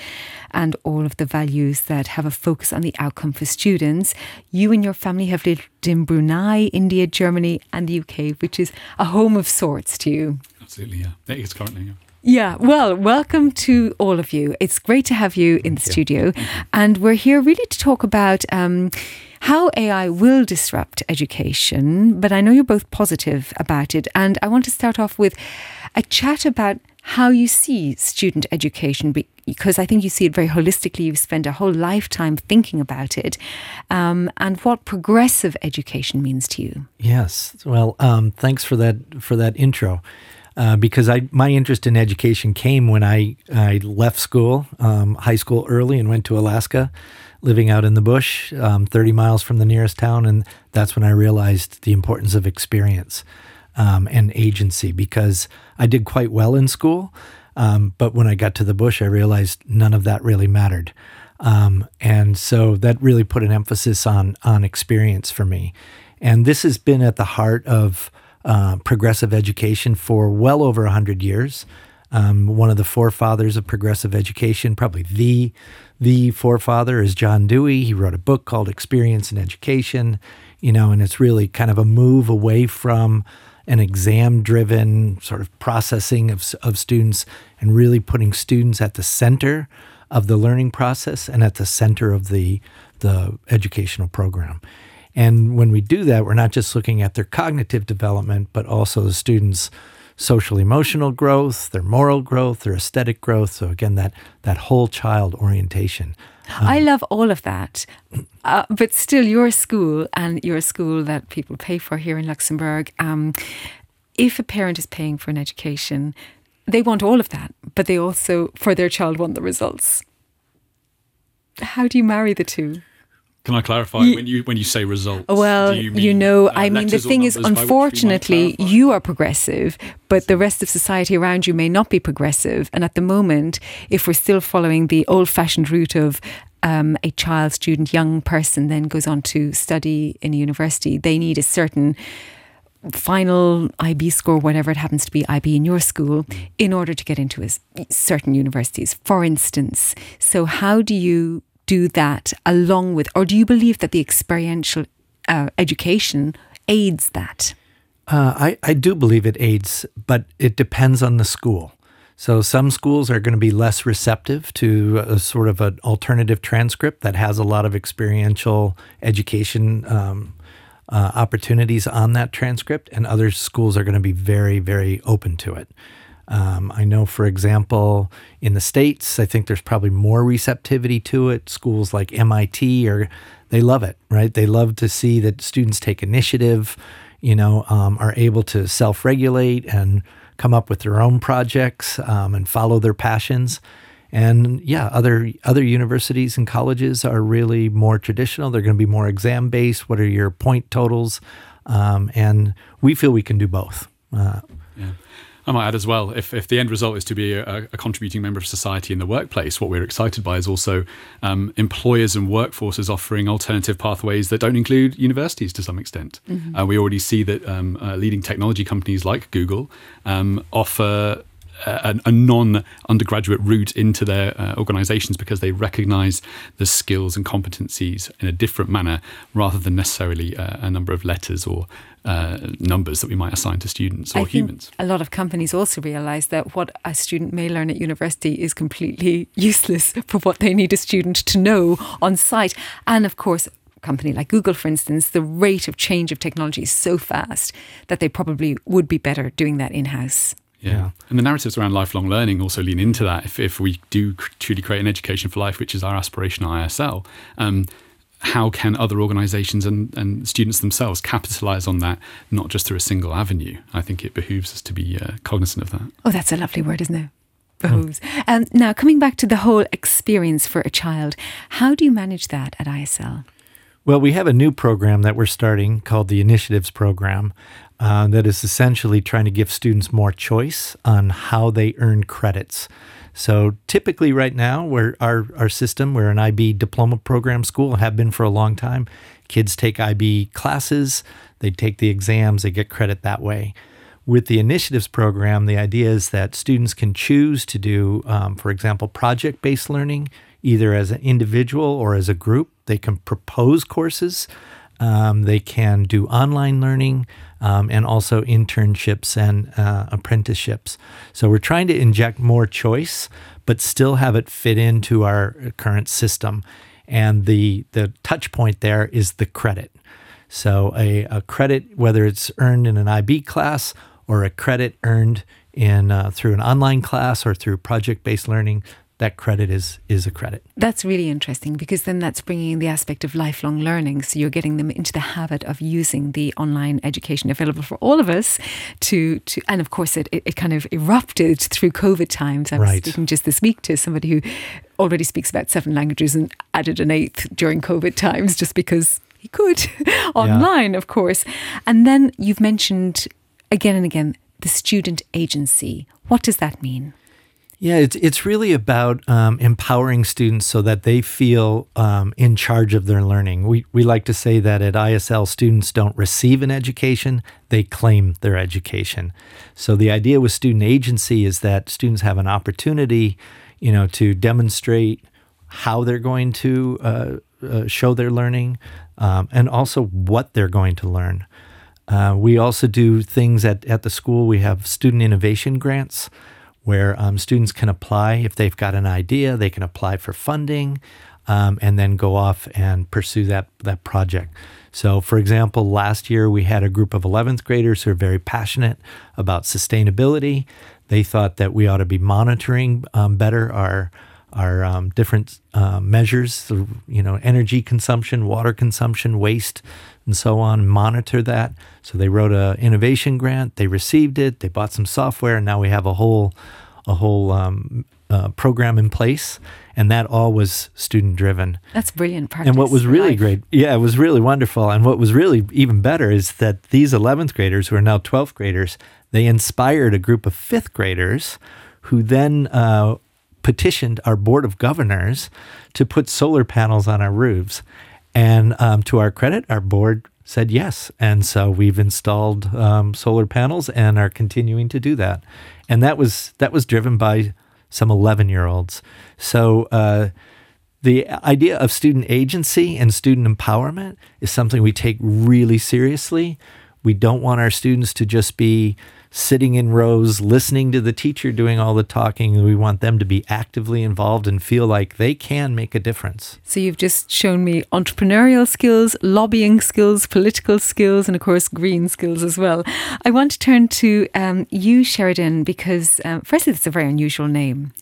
S1: and all of the values that have a focus on the outcome for students. You and your family have lived in Brunei, India, Germany, and the UK, which is a home of sorts to you.
S4: Absolutely, yeah. It is currently, yeah.
S1: Yeah, well, welcome to all of you. It's great to have you in the studio. And we're here really to talk about um, how AI will disrupt education. But I know you're both positive about it. And I want to start off with a chat about how you see student education because I think you see it very holistically. You've spent a whole lifetime thinking about it, um, and what progressive education means to you.
S6: Yes, well, um, thanks for that for that intro. Uh, because I my interest in education came when I I left school, um, high school early, and went to Alaska, living out in the bush, um, 30 miles from the nearest town, and that's when I realized the importance of experience um, and agency. Because I did quite well in school, um, but when I got to the bush, I realized none of that really mattered. Um, and so that really put an emphasis on on experience for me, and this has been at the heart of uh, progressive education for well over 100 years. Um, one of the forefathers of progressive education, probably the the forefather, is John Dewey. He wrote a book called Experience in Education, you know, and it's really kind of a move away from an exam driven sort of processing of, of students and really putting students at the center of the learning process and at the center of the the educational program. And when we do that, we're not just looking at their cognitive development, but also the students' social emotional growth, their moral growth, their aesthetic growth. So again, that that whole child orientation.
S1: I love all of that, uh, but still, your school and your school that people pay for here in Luxembourg. Um, if a parent is paying for an education, they want all of that, but they also, for their child, want the results. How do you marry the two?
S4: Can I clarify you, when you when you say results?
S1: Well, you, mean, you, know, uh, I mean the thing is, unfortunately, you are progressive, but the rest of society around you may not be progressive. And at the moment, if we're still following the old-fashioned route of um, a child, student, young person then goes on to study in a university, they need a certain final IB score, whatever it happens to be, IB in your school, in order to get into a, certain universities, for instance. So, how do you do that along with, or do you believe that the experiential uh, education aids that?
S6: Uh, I, I do believe it aids, but it depends on the school. So some schools are going to be less receptive to a sort of an alternative transcript that has a lot of experiential education um, uh, opportunities on that transcript, and other schools are going to be very, very open to it. Um, I know, for example, in the states, I think there's probably more receptivity to it. Schools like MIT are they love it, right? They love to see that students take initiative, you know, um, are able to self-regulate and come up with their own projects um, and follow their passions. And yeah, other other universities and colleges are really more traditional. They're going to be more exam based. What are your point totals? Um, and we feel we can do both. Uh,
S4: yeah. I might add as well, if, if the end result is to be a, a contributing member of society in the workplace, what we're excited by is also um, employers and workforces offering alternative pathways that don't include universities to some extent. Mm-hmm. Uh, we already see that um, uh, leading technology companies like Google um, offer a, a non undergraduate route into their uh, organizations because they recognize the skills and competencies in a different manner rather than necessarily uh, a number of letters or uh, numbers that we might assign to students or
S1: I
S4: humans.
S1: a lot of companies also realize that what a student may learn at university is completely useless for what they need a student to know on site. And of course, a company like Google, for instance, the rate of change of technology is so fast that they probably would be better doing that in house.
S4: Yeah. yeah. And the narratives around lifelong learning also lean into that. If, if we do truly create an education for life, which is our aspiration at ISL, um, how can other organizations and, and students themselves capitalize on that, not just through a single avenue? I think it behooves us to be uh, cognizant of that.
S1: Oh, that's a lovely word, isn't it? Behooves. Um, now, coming back to the whole experience for a child, how do you manage that at ISL?
S6: Well, we have a new program that we're starting called the Initiatives Program uh, that is essentially trying to give students more choice on how they earn credits. So typically, right now, we're our our system. We're an IB diploma program school, have been for a long time. Kids take IB classes, they take the exams, they get credit that way. With the initiatives program, the idea is that students can choose to do, um, for example, project based learning, either as an individual or as a group. They can propose courses, um, they can do online learning um, and also internships and uh, apprenticeships. So we're trying to inject more choice, but still have it fit into our current system. And the the touch point there is the credit. So a, a credit, whether it's earned in an IB class or a credit earned in uh, through an online class or through project based learning, that credit is is a credit.
S1: That's really interesting because then that's bringing in the aspect of lifelong learning. So you're getting them into the habit of using the online education available for all of us to to and of course it, it, it kind of erupted through COVID times. I was
S6: Right.
S1: speaking just this week to somebody who already speaks about seven languages and added an eighth during COVID times just because he could online, of course. And then you've mentioned again and again the student agency. What does that mean?
S6: Yeah, it's it's really about um, empowering students so that they feel um, in charge of their learning. We we like to say that at ISL, students don't receive an education; they claim their education. So the idea with student agency is that students have an opportunity, you know, to demonstrate how they're going to uh, uh, show their learning, um, and also what they're going to learn. Uh, we also do things at, at the school. We have student innovation grants where um, students can apply if they've got an idea, they can apply for funding um, and then go off and pursue that, that project. So, for example, last year we had a group of 11th graders who are very passionate about sustainability. They thought that we ought to be monitoring um, better our our um, different uh, measures, you know, energy consumption, water consumption, waste, and so on. Monitor that. So they wrote a innovation grant. They received it. They bought some software, and now we have a whole a whole um, uh, program in place. And that all was student driven.
S1: That's brilliant practice.
S6: And what was really
S1: life.
S6: great, yeah, it was really wonderful. And what was really even better is that these 11th graders, who are now 12th graders, they inspired a group of fifth graders who then uh, petitioned our board of governors to put solar panels on our roofs. And um, to our credit, our board said yes. And so we've installed um, solar panels and are continuing to do that. And that was that was driven by some 11 year olds. So uh, the idea of student agency and student empowerment is something we take really seriously. We don't want our students to just be sitting in rows listening to the teacher doing all the talking. We want them to be actively involved and feel like they can make a difference.
S1: So you've just shown me entrepreneurial skills, lobbying skills, political skills, and of course green skills as well. I want to turn to um, you, Sherriden, because um, firstly, it's a very unusual name.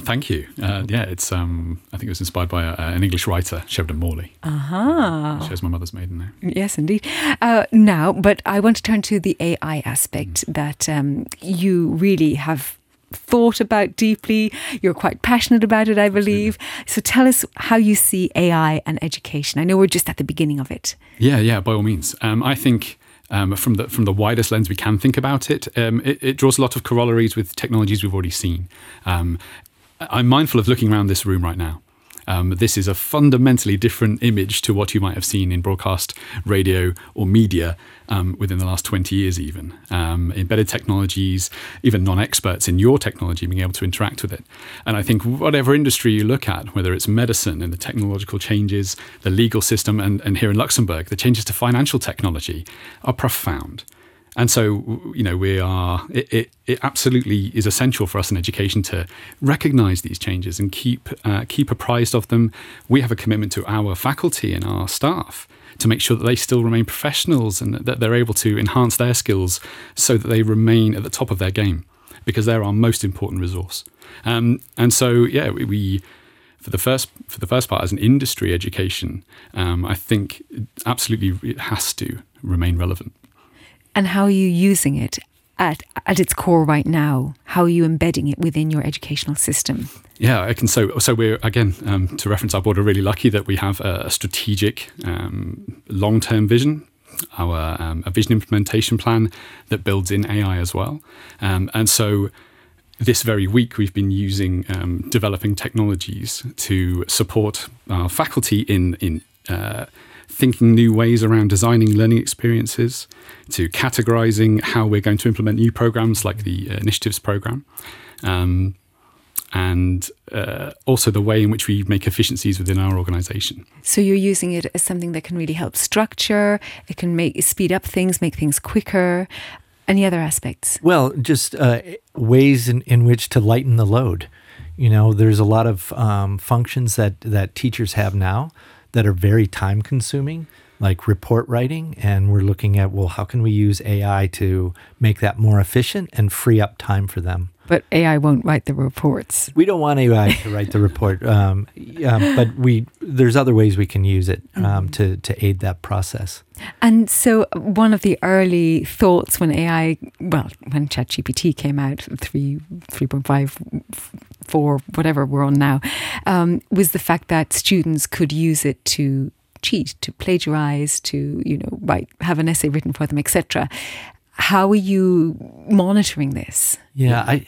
S4: Thank you. Uh, yeah, it's. Um, I think it was inspired by a, an English writer, Sheridan Morley.
S1: Aha.
S4: Shares my mother's maiden name.
S1: Yes, indeed. Uh, now, but I want to turn to the AI aspect that um, you really have thought about deeply. You're quite passionate about it, I believe. So tell us how you see AI and education. I know we're just at the beginning of it.
S4: Yeah, yeah, by all means. Um, I think um, from the from the widest lens we can think about it, um, it, it draws a lot of corollaries with technologies we've already seen. Um, I'm mindful of looking around this room right now. Um, this is a fundamentally different image to what you might have seen in broadcast, radio, or media um, within the last 20 years, even. Um, embedded technologies, even non experts in your technology being able to interact with it. And I think whatever industry you look at, whether it's medicine and the technological changes, the legal system, and, and here in Luxembourg, the changes to financial technology are profound. And so, you know, we are, it, it, it absolutely is essential for us in education to recognize these changes and keep, uh, keep apprised of them. We have a commitment to our faculty and our staff to make sure that they still remain professionals and that they're able to enhance their skills so that they remain at the top of their game because they're our most important resource. Um, and so, yeah, we, we for the first for the first part as an industry education, um, I think absolutely it has to remain relevant.
S1: And how are you using it at at its core right now? How are you embedding it within your educational system?
S4: Yeah, I can. So, so we're again um, to reference our board. We're really lucky that we have a, a strategic, um, long-term vision. Our um, a vision implementation plan that builds in AI as well, um, and so this very week we've been using um, developing technologies to support our faculty in in uh, thinking new ways around designing learning experiences, to categorizing how we're going to implement new programs like the uh, initiatives program. Um, and uh, also the way in which we make efficiencies within our organization.
S1: So you're using it as something that can really help structure, it can make speed up things, make things quicker. Any other aspects?
S6: Well, just uh, ways in, in which to lighten the load. You know, there's a lot of um, functions that, that teachers have now that are very time consuming, like report writing. And we're looking at, well, how can we use AI to make that more efficient and free up time for them?
S1: But AI won't write the reports.
S6: We don't want AI to write the report, um, um, but we there's other ways we can use it um, mm-hmm. to to aid that process.
S1: And so, one of the early thoughts when AI, well, when ChatGPT came out, three three point five four, whatever we're on now, um, was the fact that students could use it to cheat, to plagiarize, to you know, write, have an essay written for them, etc. How are you monitoring this?
S6: Yeah, I.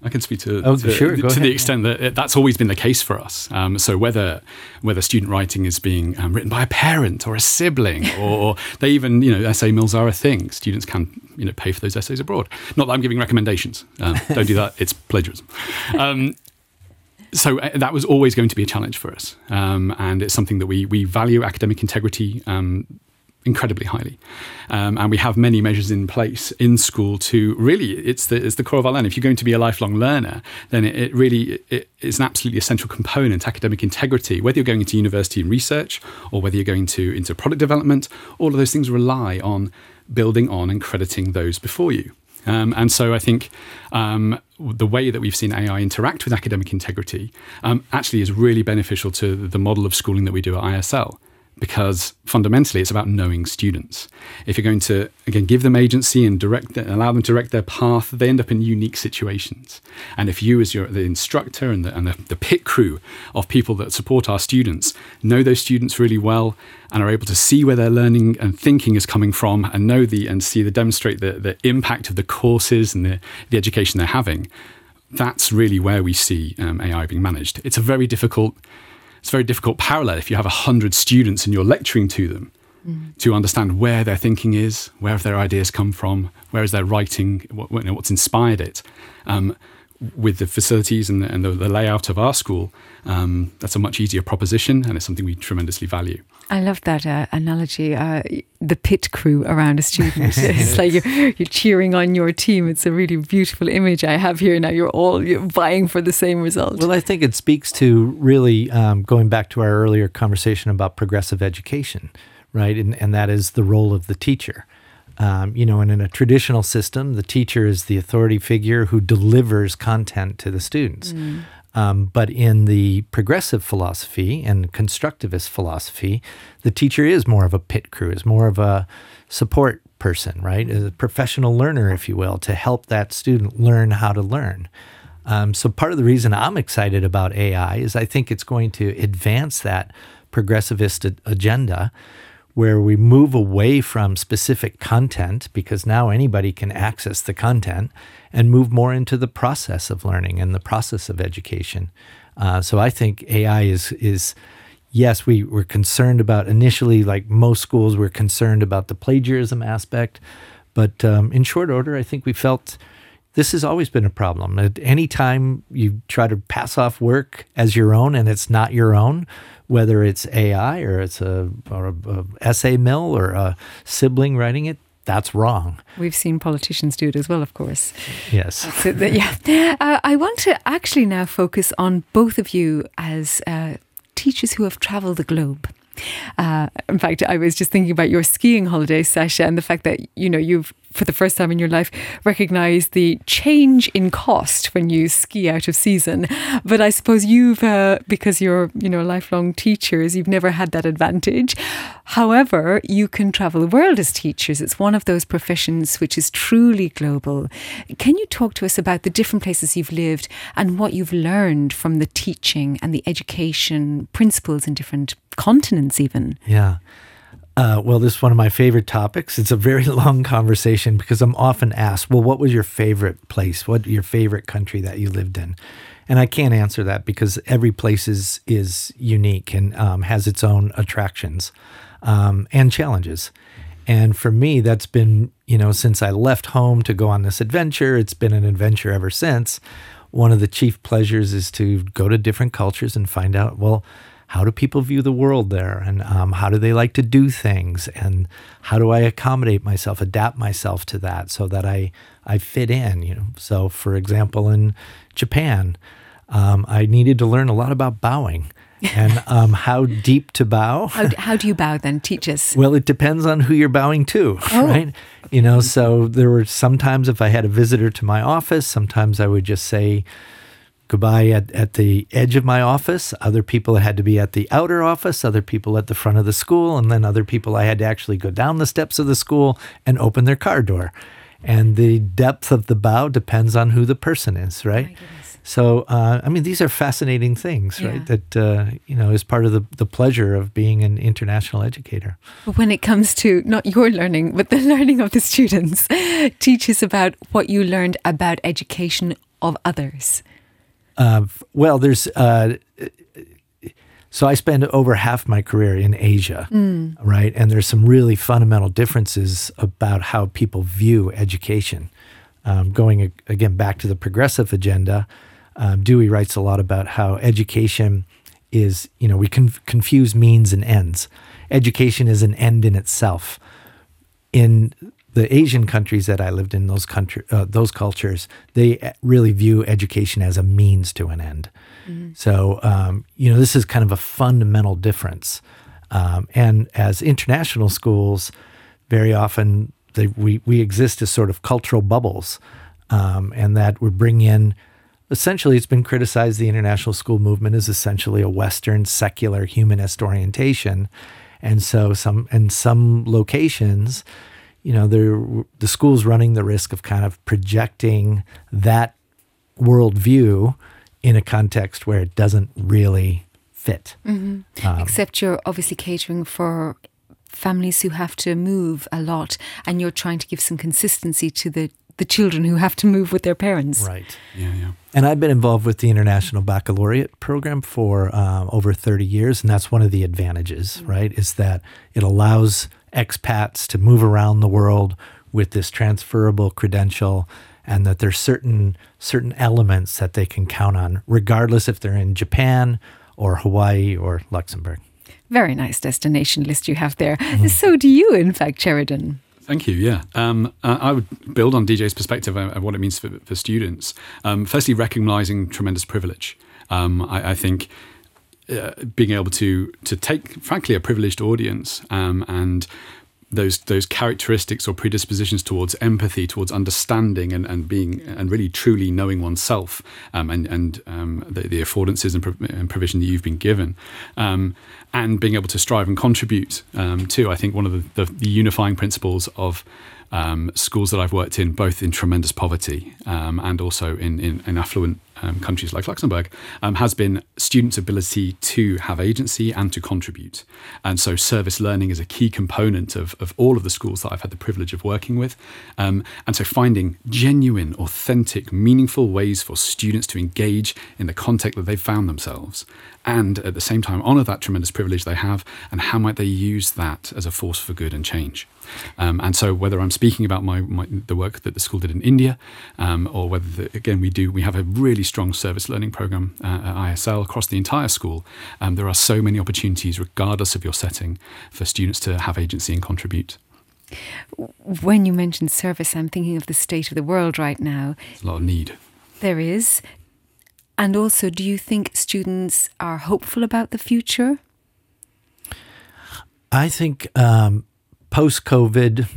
S4: I can speak to, oh, to, sure, to ahead, the extent that it, that's always been the case for us. Um, so whether whether student writing is being um, written by a parent or a sibling, or they even you know essay mills are a thing. Students can you know pay for those essays abroad. Not that I'm giving recommendations. Um, don't do that. It's plagiarism. So uh, that was always going to be a challenge for us, um, and it's something that we we value academic integrity um, incredibly highly. Um, and we have many measures in place in school to really, it's the, it's the core of our learning. If you're going to be a lifelong learner, then it, it really it is an absolutely essential component, academic integrity, whether you're going into university and research or whether you're going to into product development, all of those things rely on building on and crediting those before you. Um, and so I think um, the way that we've seen AI interact with academic integrity um, actually is really beneficial to the model of schooling that we do at ISL because fundamentally it's about knowing students. If you're going to again give them agency and direct allow them to direct their path, they end up in unique situations. And if you, as your the instructor and the, and the, the pit crew of people that support our students, know those students really well and are able to see where their learning and thinking is coming from, and know the and see the demonstrate the, the impact of the courses and the, the education they're having, that's really where we see um, AI being managed. It's a very difficult it's a very difficult parallel if you have 100 students and you're lecturing to them mm. to understand where their thinking is, where have their ideas come from, where is their writing, what, you know, what's inspired it. Um, with the facilities and the, and the, the layout of our school, um, that's a much easier proposition and it's something we tremendously value.
S1: I love that uh, analogy. Uh, the pit crew around a student. it's like you're, you're, cheering on your team. It's a really beautiful image I have here now. You're all you're vying for the same result.
S6: Well, I think it speaks to really um, going back to our earlier conversation about progressive education, right? And, and that is the role of the teacher. Um, you know, and in a traditional system, the teacher is the authority figure who delivers content to the students. Mm. Um, but in the progressive philosophy and constructivist philosophy, the teacher is more of a pit crew, is more of a support person, right? A professional learner, if you will, to help that student learn how to learn. Um, so part of the reason I'm excited about AI is I think it's going to advance that progressivist agenda where we move away from specific content because now anybody can access the content and move more into the process of learning and the process of education. Uh, so I think AI is is yes, we were concerned about initially, like most schools, were concerned about the plagiarism aspect, but um, in short order, I think we felt this has always been a problem. At any time you try to pass off work as your own and it's not your own, whether it's AI or it's a, or a, a essay mill or a sibling writing it, that's wrong.
S1: We've seen politicians do it as well, of course.
S6: Yes.
S1: yeah. Uh, I want to actually now focus on both of you as uh, teachers who have travelled the globe. Uh, in fact, I was just thinking about your skiing holiday, Sasha, and the fact that you know you've for the first time in your life, recognize the change in cost when you ski out of season. But I suppose you've, uh, because you're, you know, lifelong teachers, you've never had that advantage. However, you can travel the world as teachers. It's one of those professions which is truly global. Can you talk to us about the different places you've lived and what you've learned from the teaching and the education principles in different continents, even?
S6: Yeah. Uh, well, this is one of my favorite topics. It's a very long conversation because I'm often asked, well, what was your favorite place? What your favorite country that you lived in? And I can't answer that because every place is, is unique and um, has its own attractions um, and challenges. And for me, that's been, you know, since I left home to go on this adventure, it's been an adventure ever since. One of the chief pleasures is to go to different cultures and find out, well, how do people view the world there and um, how do they like to do things and how do i accommodate myself adapt myself to that so that i i fit in you know so for example in japan um, i needed to learn a lot about bowing and um, how deep to bow.
S1: How, how do you bow then? Teach us.
S6: Well, it depends on who you're bowing to, oh. right? You know, so there were sometimes if I had a visitor to my office, sometimes I would just say, goodbye at, at the edge of my office. Other people had to be at the outer office, other people at the front of the school, and then other people I had to actually go down the steps of the school and open their car door. And the depth of the bow depends on who the person is, right? So, uh, I mean, these are fascinating things, yeah. right? That, uh, you know, is part of the, the pleasure of being an international educator.
S1: When it comes to not your learning, but the learning of the students, teach us about what you learned about education of others.
S6: Uh, well, there's uh, so I spend over half my career in Asia, mm. right? And there's some really fundamental differences about how people view education. Um, going again back to the progressive agenda, um, Dewey writes a lot about how education is, you know, we can confuse means and ends. Education is an end in itself. In the Asian countries that I lived in, those country, uh, those cultures, they really view education as a means to an end. Mm-hmm. So, um, you know, this is kind of a fundamental difference. Um, and as international schools, very often they, we we exist as sort of cultural bubbles, um, and that we bring in. Essentially, it's been criticized. The international school movement is essentially a Western secular humanist orientation, and so some in some locations you know, the school's running the risk of kind of projecting that worldview in a context where it doesn't really fit.
S1: Mm-hmm. Um, Except you're obviously catering for families who have to move a lot and you're trying to give some consistency to the the children who have to move with their parents.
S6: Right. Yeah, yeah. And I've been involved with the International Baccalaureate program for um, over 30 years. And that's one of the advantages, mm-hmm. right? Is that it allows expats to move around the world with this transferable credential and that there's certain certain elements that they can count on regardless if they're in Japan or Hawaii or Luxembourg.
S1: Very nice destination list you have there. Mm-hmm. So do you in fact Sherriden?
S4: Thank you. Yeah, um, I would build on DJ's perspective of what it means for, for students. Um, firstly, recognizing tremendous privilege. Um, I, I, think uh, being able to to take, frankly, a privileged audience um, and those those characteristics or predispositions towards empathy, towards understanding, and, and being and really truly knowing oneself, um, and and um, the, the, affordances and, and, provision that you've been given, um, and being able to strive and contribute um, to. I think one of the, the, the unifying principles of um, schools that I've worked in, both in tremendous poverty um, and also in, in, in affluent um, countries like Luxembourg, um, has been students' ability to have agency and to contribute. And so, service learning is a key component of, of all of the schools that I've had the privilege of working with. Um, and so, finding genuine, authentic, meaningful ways for students to engage in the context that they've found themselves and at the same time honour that tremendous privilege they have and how might they use that as a force for good and change. Um, and so, whether I'm speaking about my, my, the work that the school did in India, um, or whether the, again we do, we have a really strong service learning program uh, at ISL across the entire school. Um, there are so many opportunities, regardless of your setting, for students to have agency and contribute.
S1: When you mention service, I'm thinking of the state of the world right now.
S4: There's a lot of need.
S1: There is. And also, do you think students are hopeful about the future?
S6: I think um, post COVID,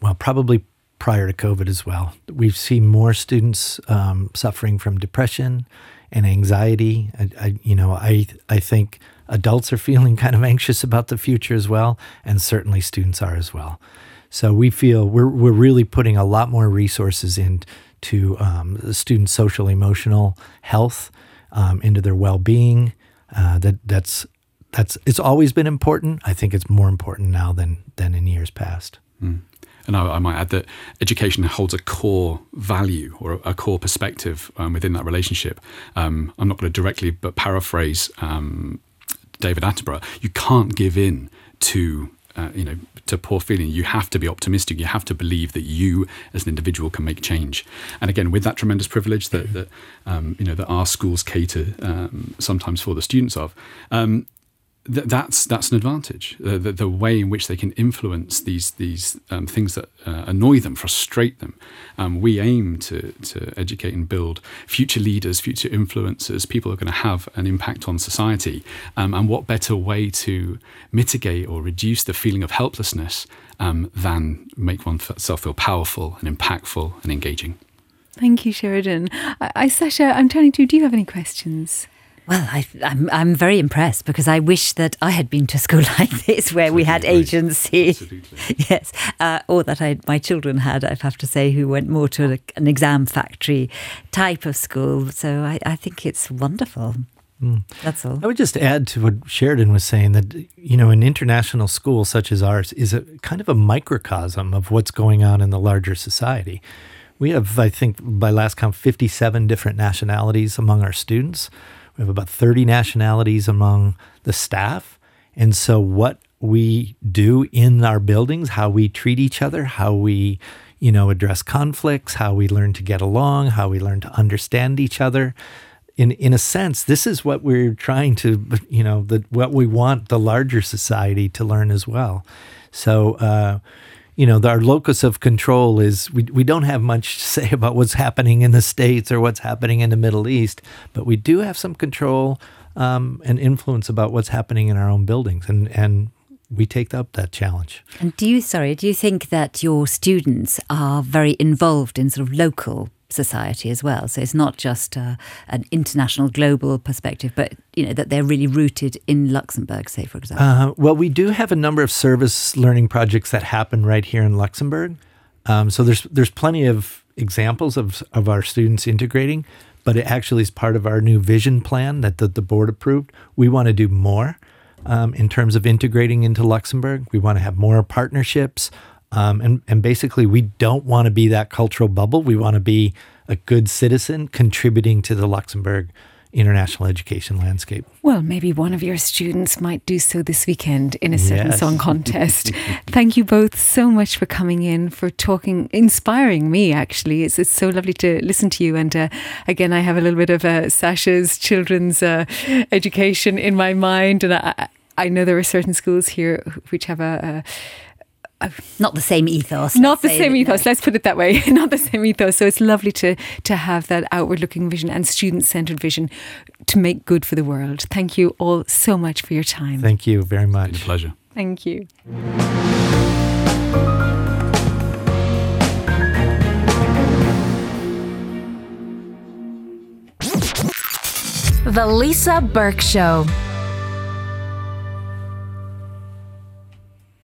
S6: well, probably prior to COVID as well. We've seen more students um, suffering from depression and anxiety. I, I, you know, I I think adults are feeling kind of anxious about the future as well, and certainly students are as well. So we feel we're we're really putting a lot more resources into um, the students' social emotional health, um, into their well being. Uh, that that's that's it's always been important. I think it's more important now than than in years past.
S4: Mm. And I, I, might add that education holds a core value or a, core perspective um, within that relationship. Um, I'm not going to directly, but paraphrase um, David Attenborough. You can't give in to uh, you know to poor feeling. You have to be optimistic. You have to believe that you, as an individual, can make change. And again, with that tremendous privilege that, that um, you know that our schools cater um, sometimes for the students of, um, th- that's that's an advantage. Uh, the, the, way in which they can influence these these um, things that uh, annoy them, frustrate them. Um, we aim to to educate and build future leaders, future influencers, people who are going to have an impact on society. Um, and what better way to mitigate or reduce the feeling of helplessness um, than make oneself feel powerful and impactful and engaging.
S1: Thank you, Sherriden. I, I Sasha, I'm turning to you. Do you have any questions?
S3: Well, I, am I'm, I'm very impressed because I wish that I had been to school like this where we had agency. yes, uh, or that I, my children had, I have to say, who went more to a, an exam factory type of school. So I, I think it's wonderful. Mm. That's all.
S6: I would just add to what Sherriden was saying that, you know, an international school such as ours is a kind of a microcosm of what's going on in the larger society. We have, I think, by last count, 57 different nationalities among our students. We have about 30 nationalities among the staff. And so, what we do in our buildings, how we treat each other, how we, you know, address conflicts, how we learn to get along, how we learn to understand each other. In, in a sense, this is what we're trying to, you know, the, what we want the larger society to learn as well. So, uh, you know, our locus of control is we, we don't have much to say about what's happening in the States or what's happening in the Middle East, but we do have some control um, and influence about what's happening in our own buildings. And, and we take up that challenge.
S3: And do you, sorry, do you think that your students are very involved in sort of local society as well. So it's not just uh, an international, global perspective, but you know that they're really rooted in Luxembourg, say for example.
S6: Uh, well, we do have a number of service learning projects that happen right here in Luxembourg. Um, so there's there's plenty of examples of of our students integrating, but it actually is part of our new vision plan that the, the board approved. We want to do more. Um, in terms of integrating into Luxembourg, we want to have more partnerships, um, and, and basically, we don't want to be that cultural bubble. We want to be a good citizen contributing to the Luxembourg international education landscape.
S1: Well, maybe one of your students might do so this weekend in a certain yes. song contest. Thank you both so much for coming in, for talking, inspiring me actually. It's, it's so lovely to listen to you. And uh, again, I have a little bit of uh, Sasha's children's uh, education in my mind. And I, I know there are certain schools here which have a, a
S3: not the same ethos.
S1: Not the same ethos. No. Let's put it that way. not the same ethos. So it's lovely to to have that outward looking vision and student centered vision to make good for the world. Thank you all so much for your time.
S6: Thank you very much.
S4: It's a pleasure.
S1: Thank you.
S7: The Lisa Burke Show.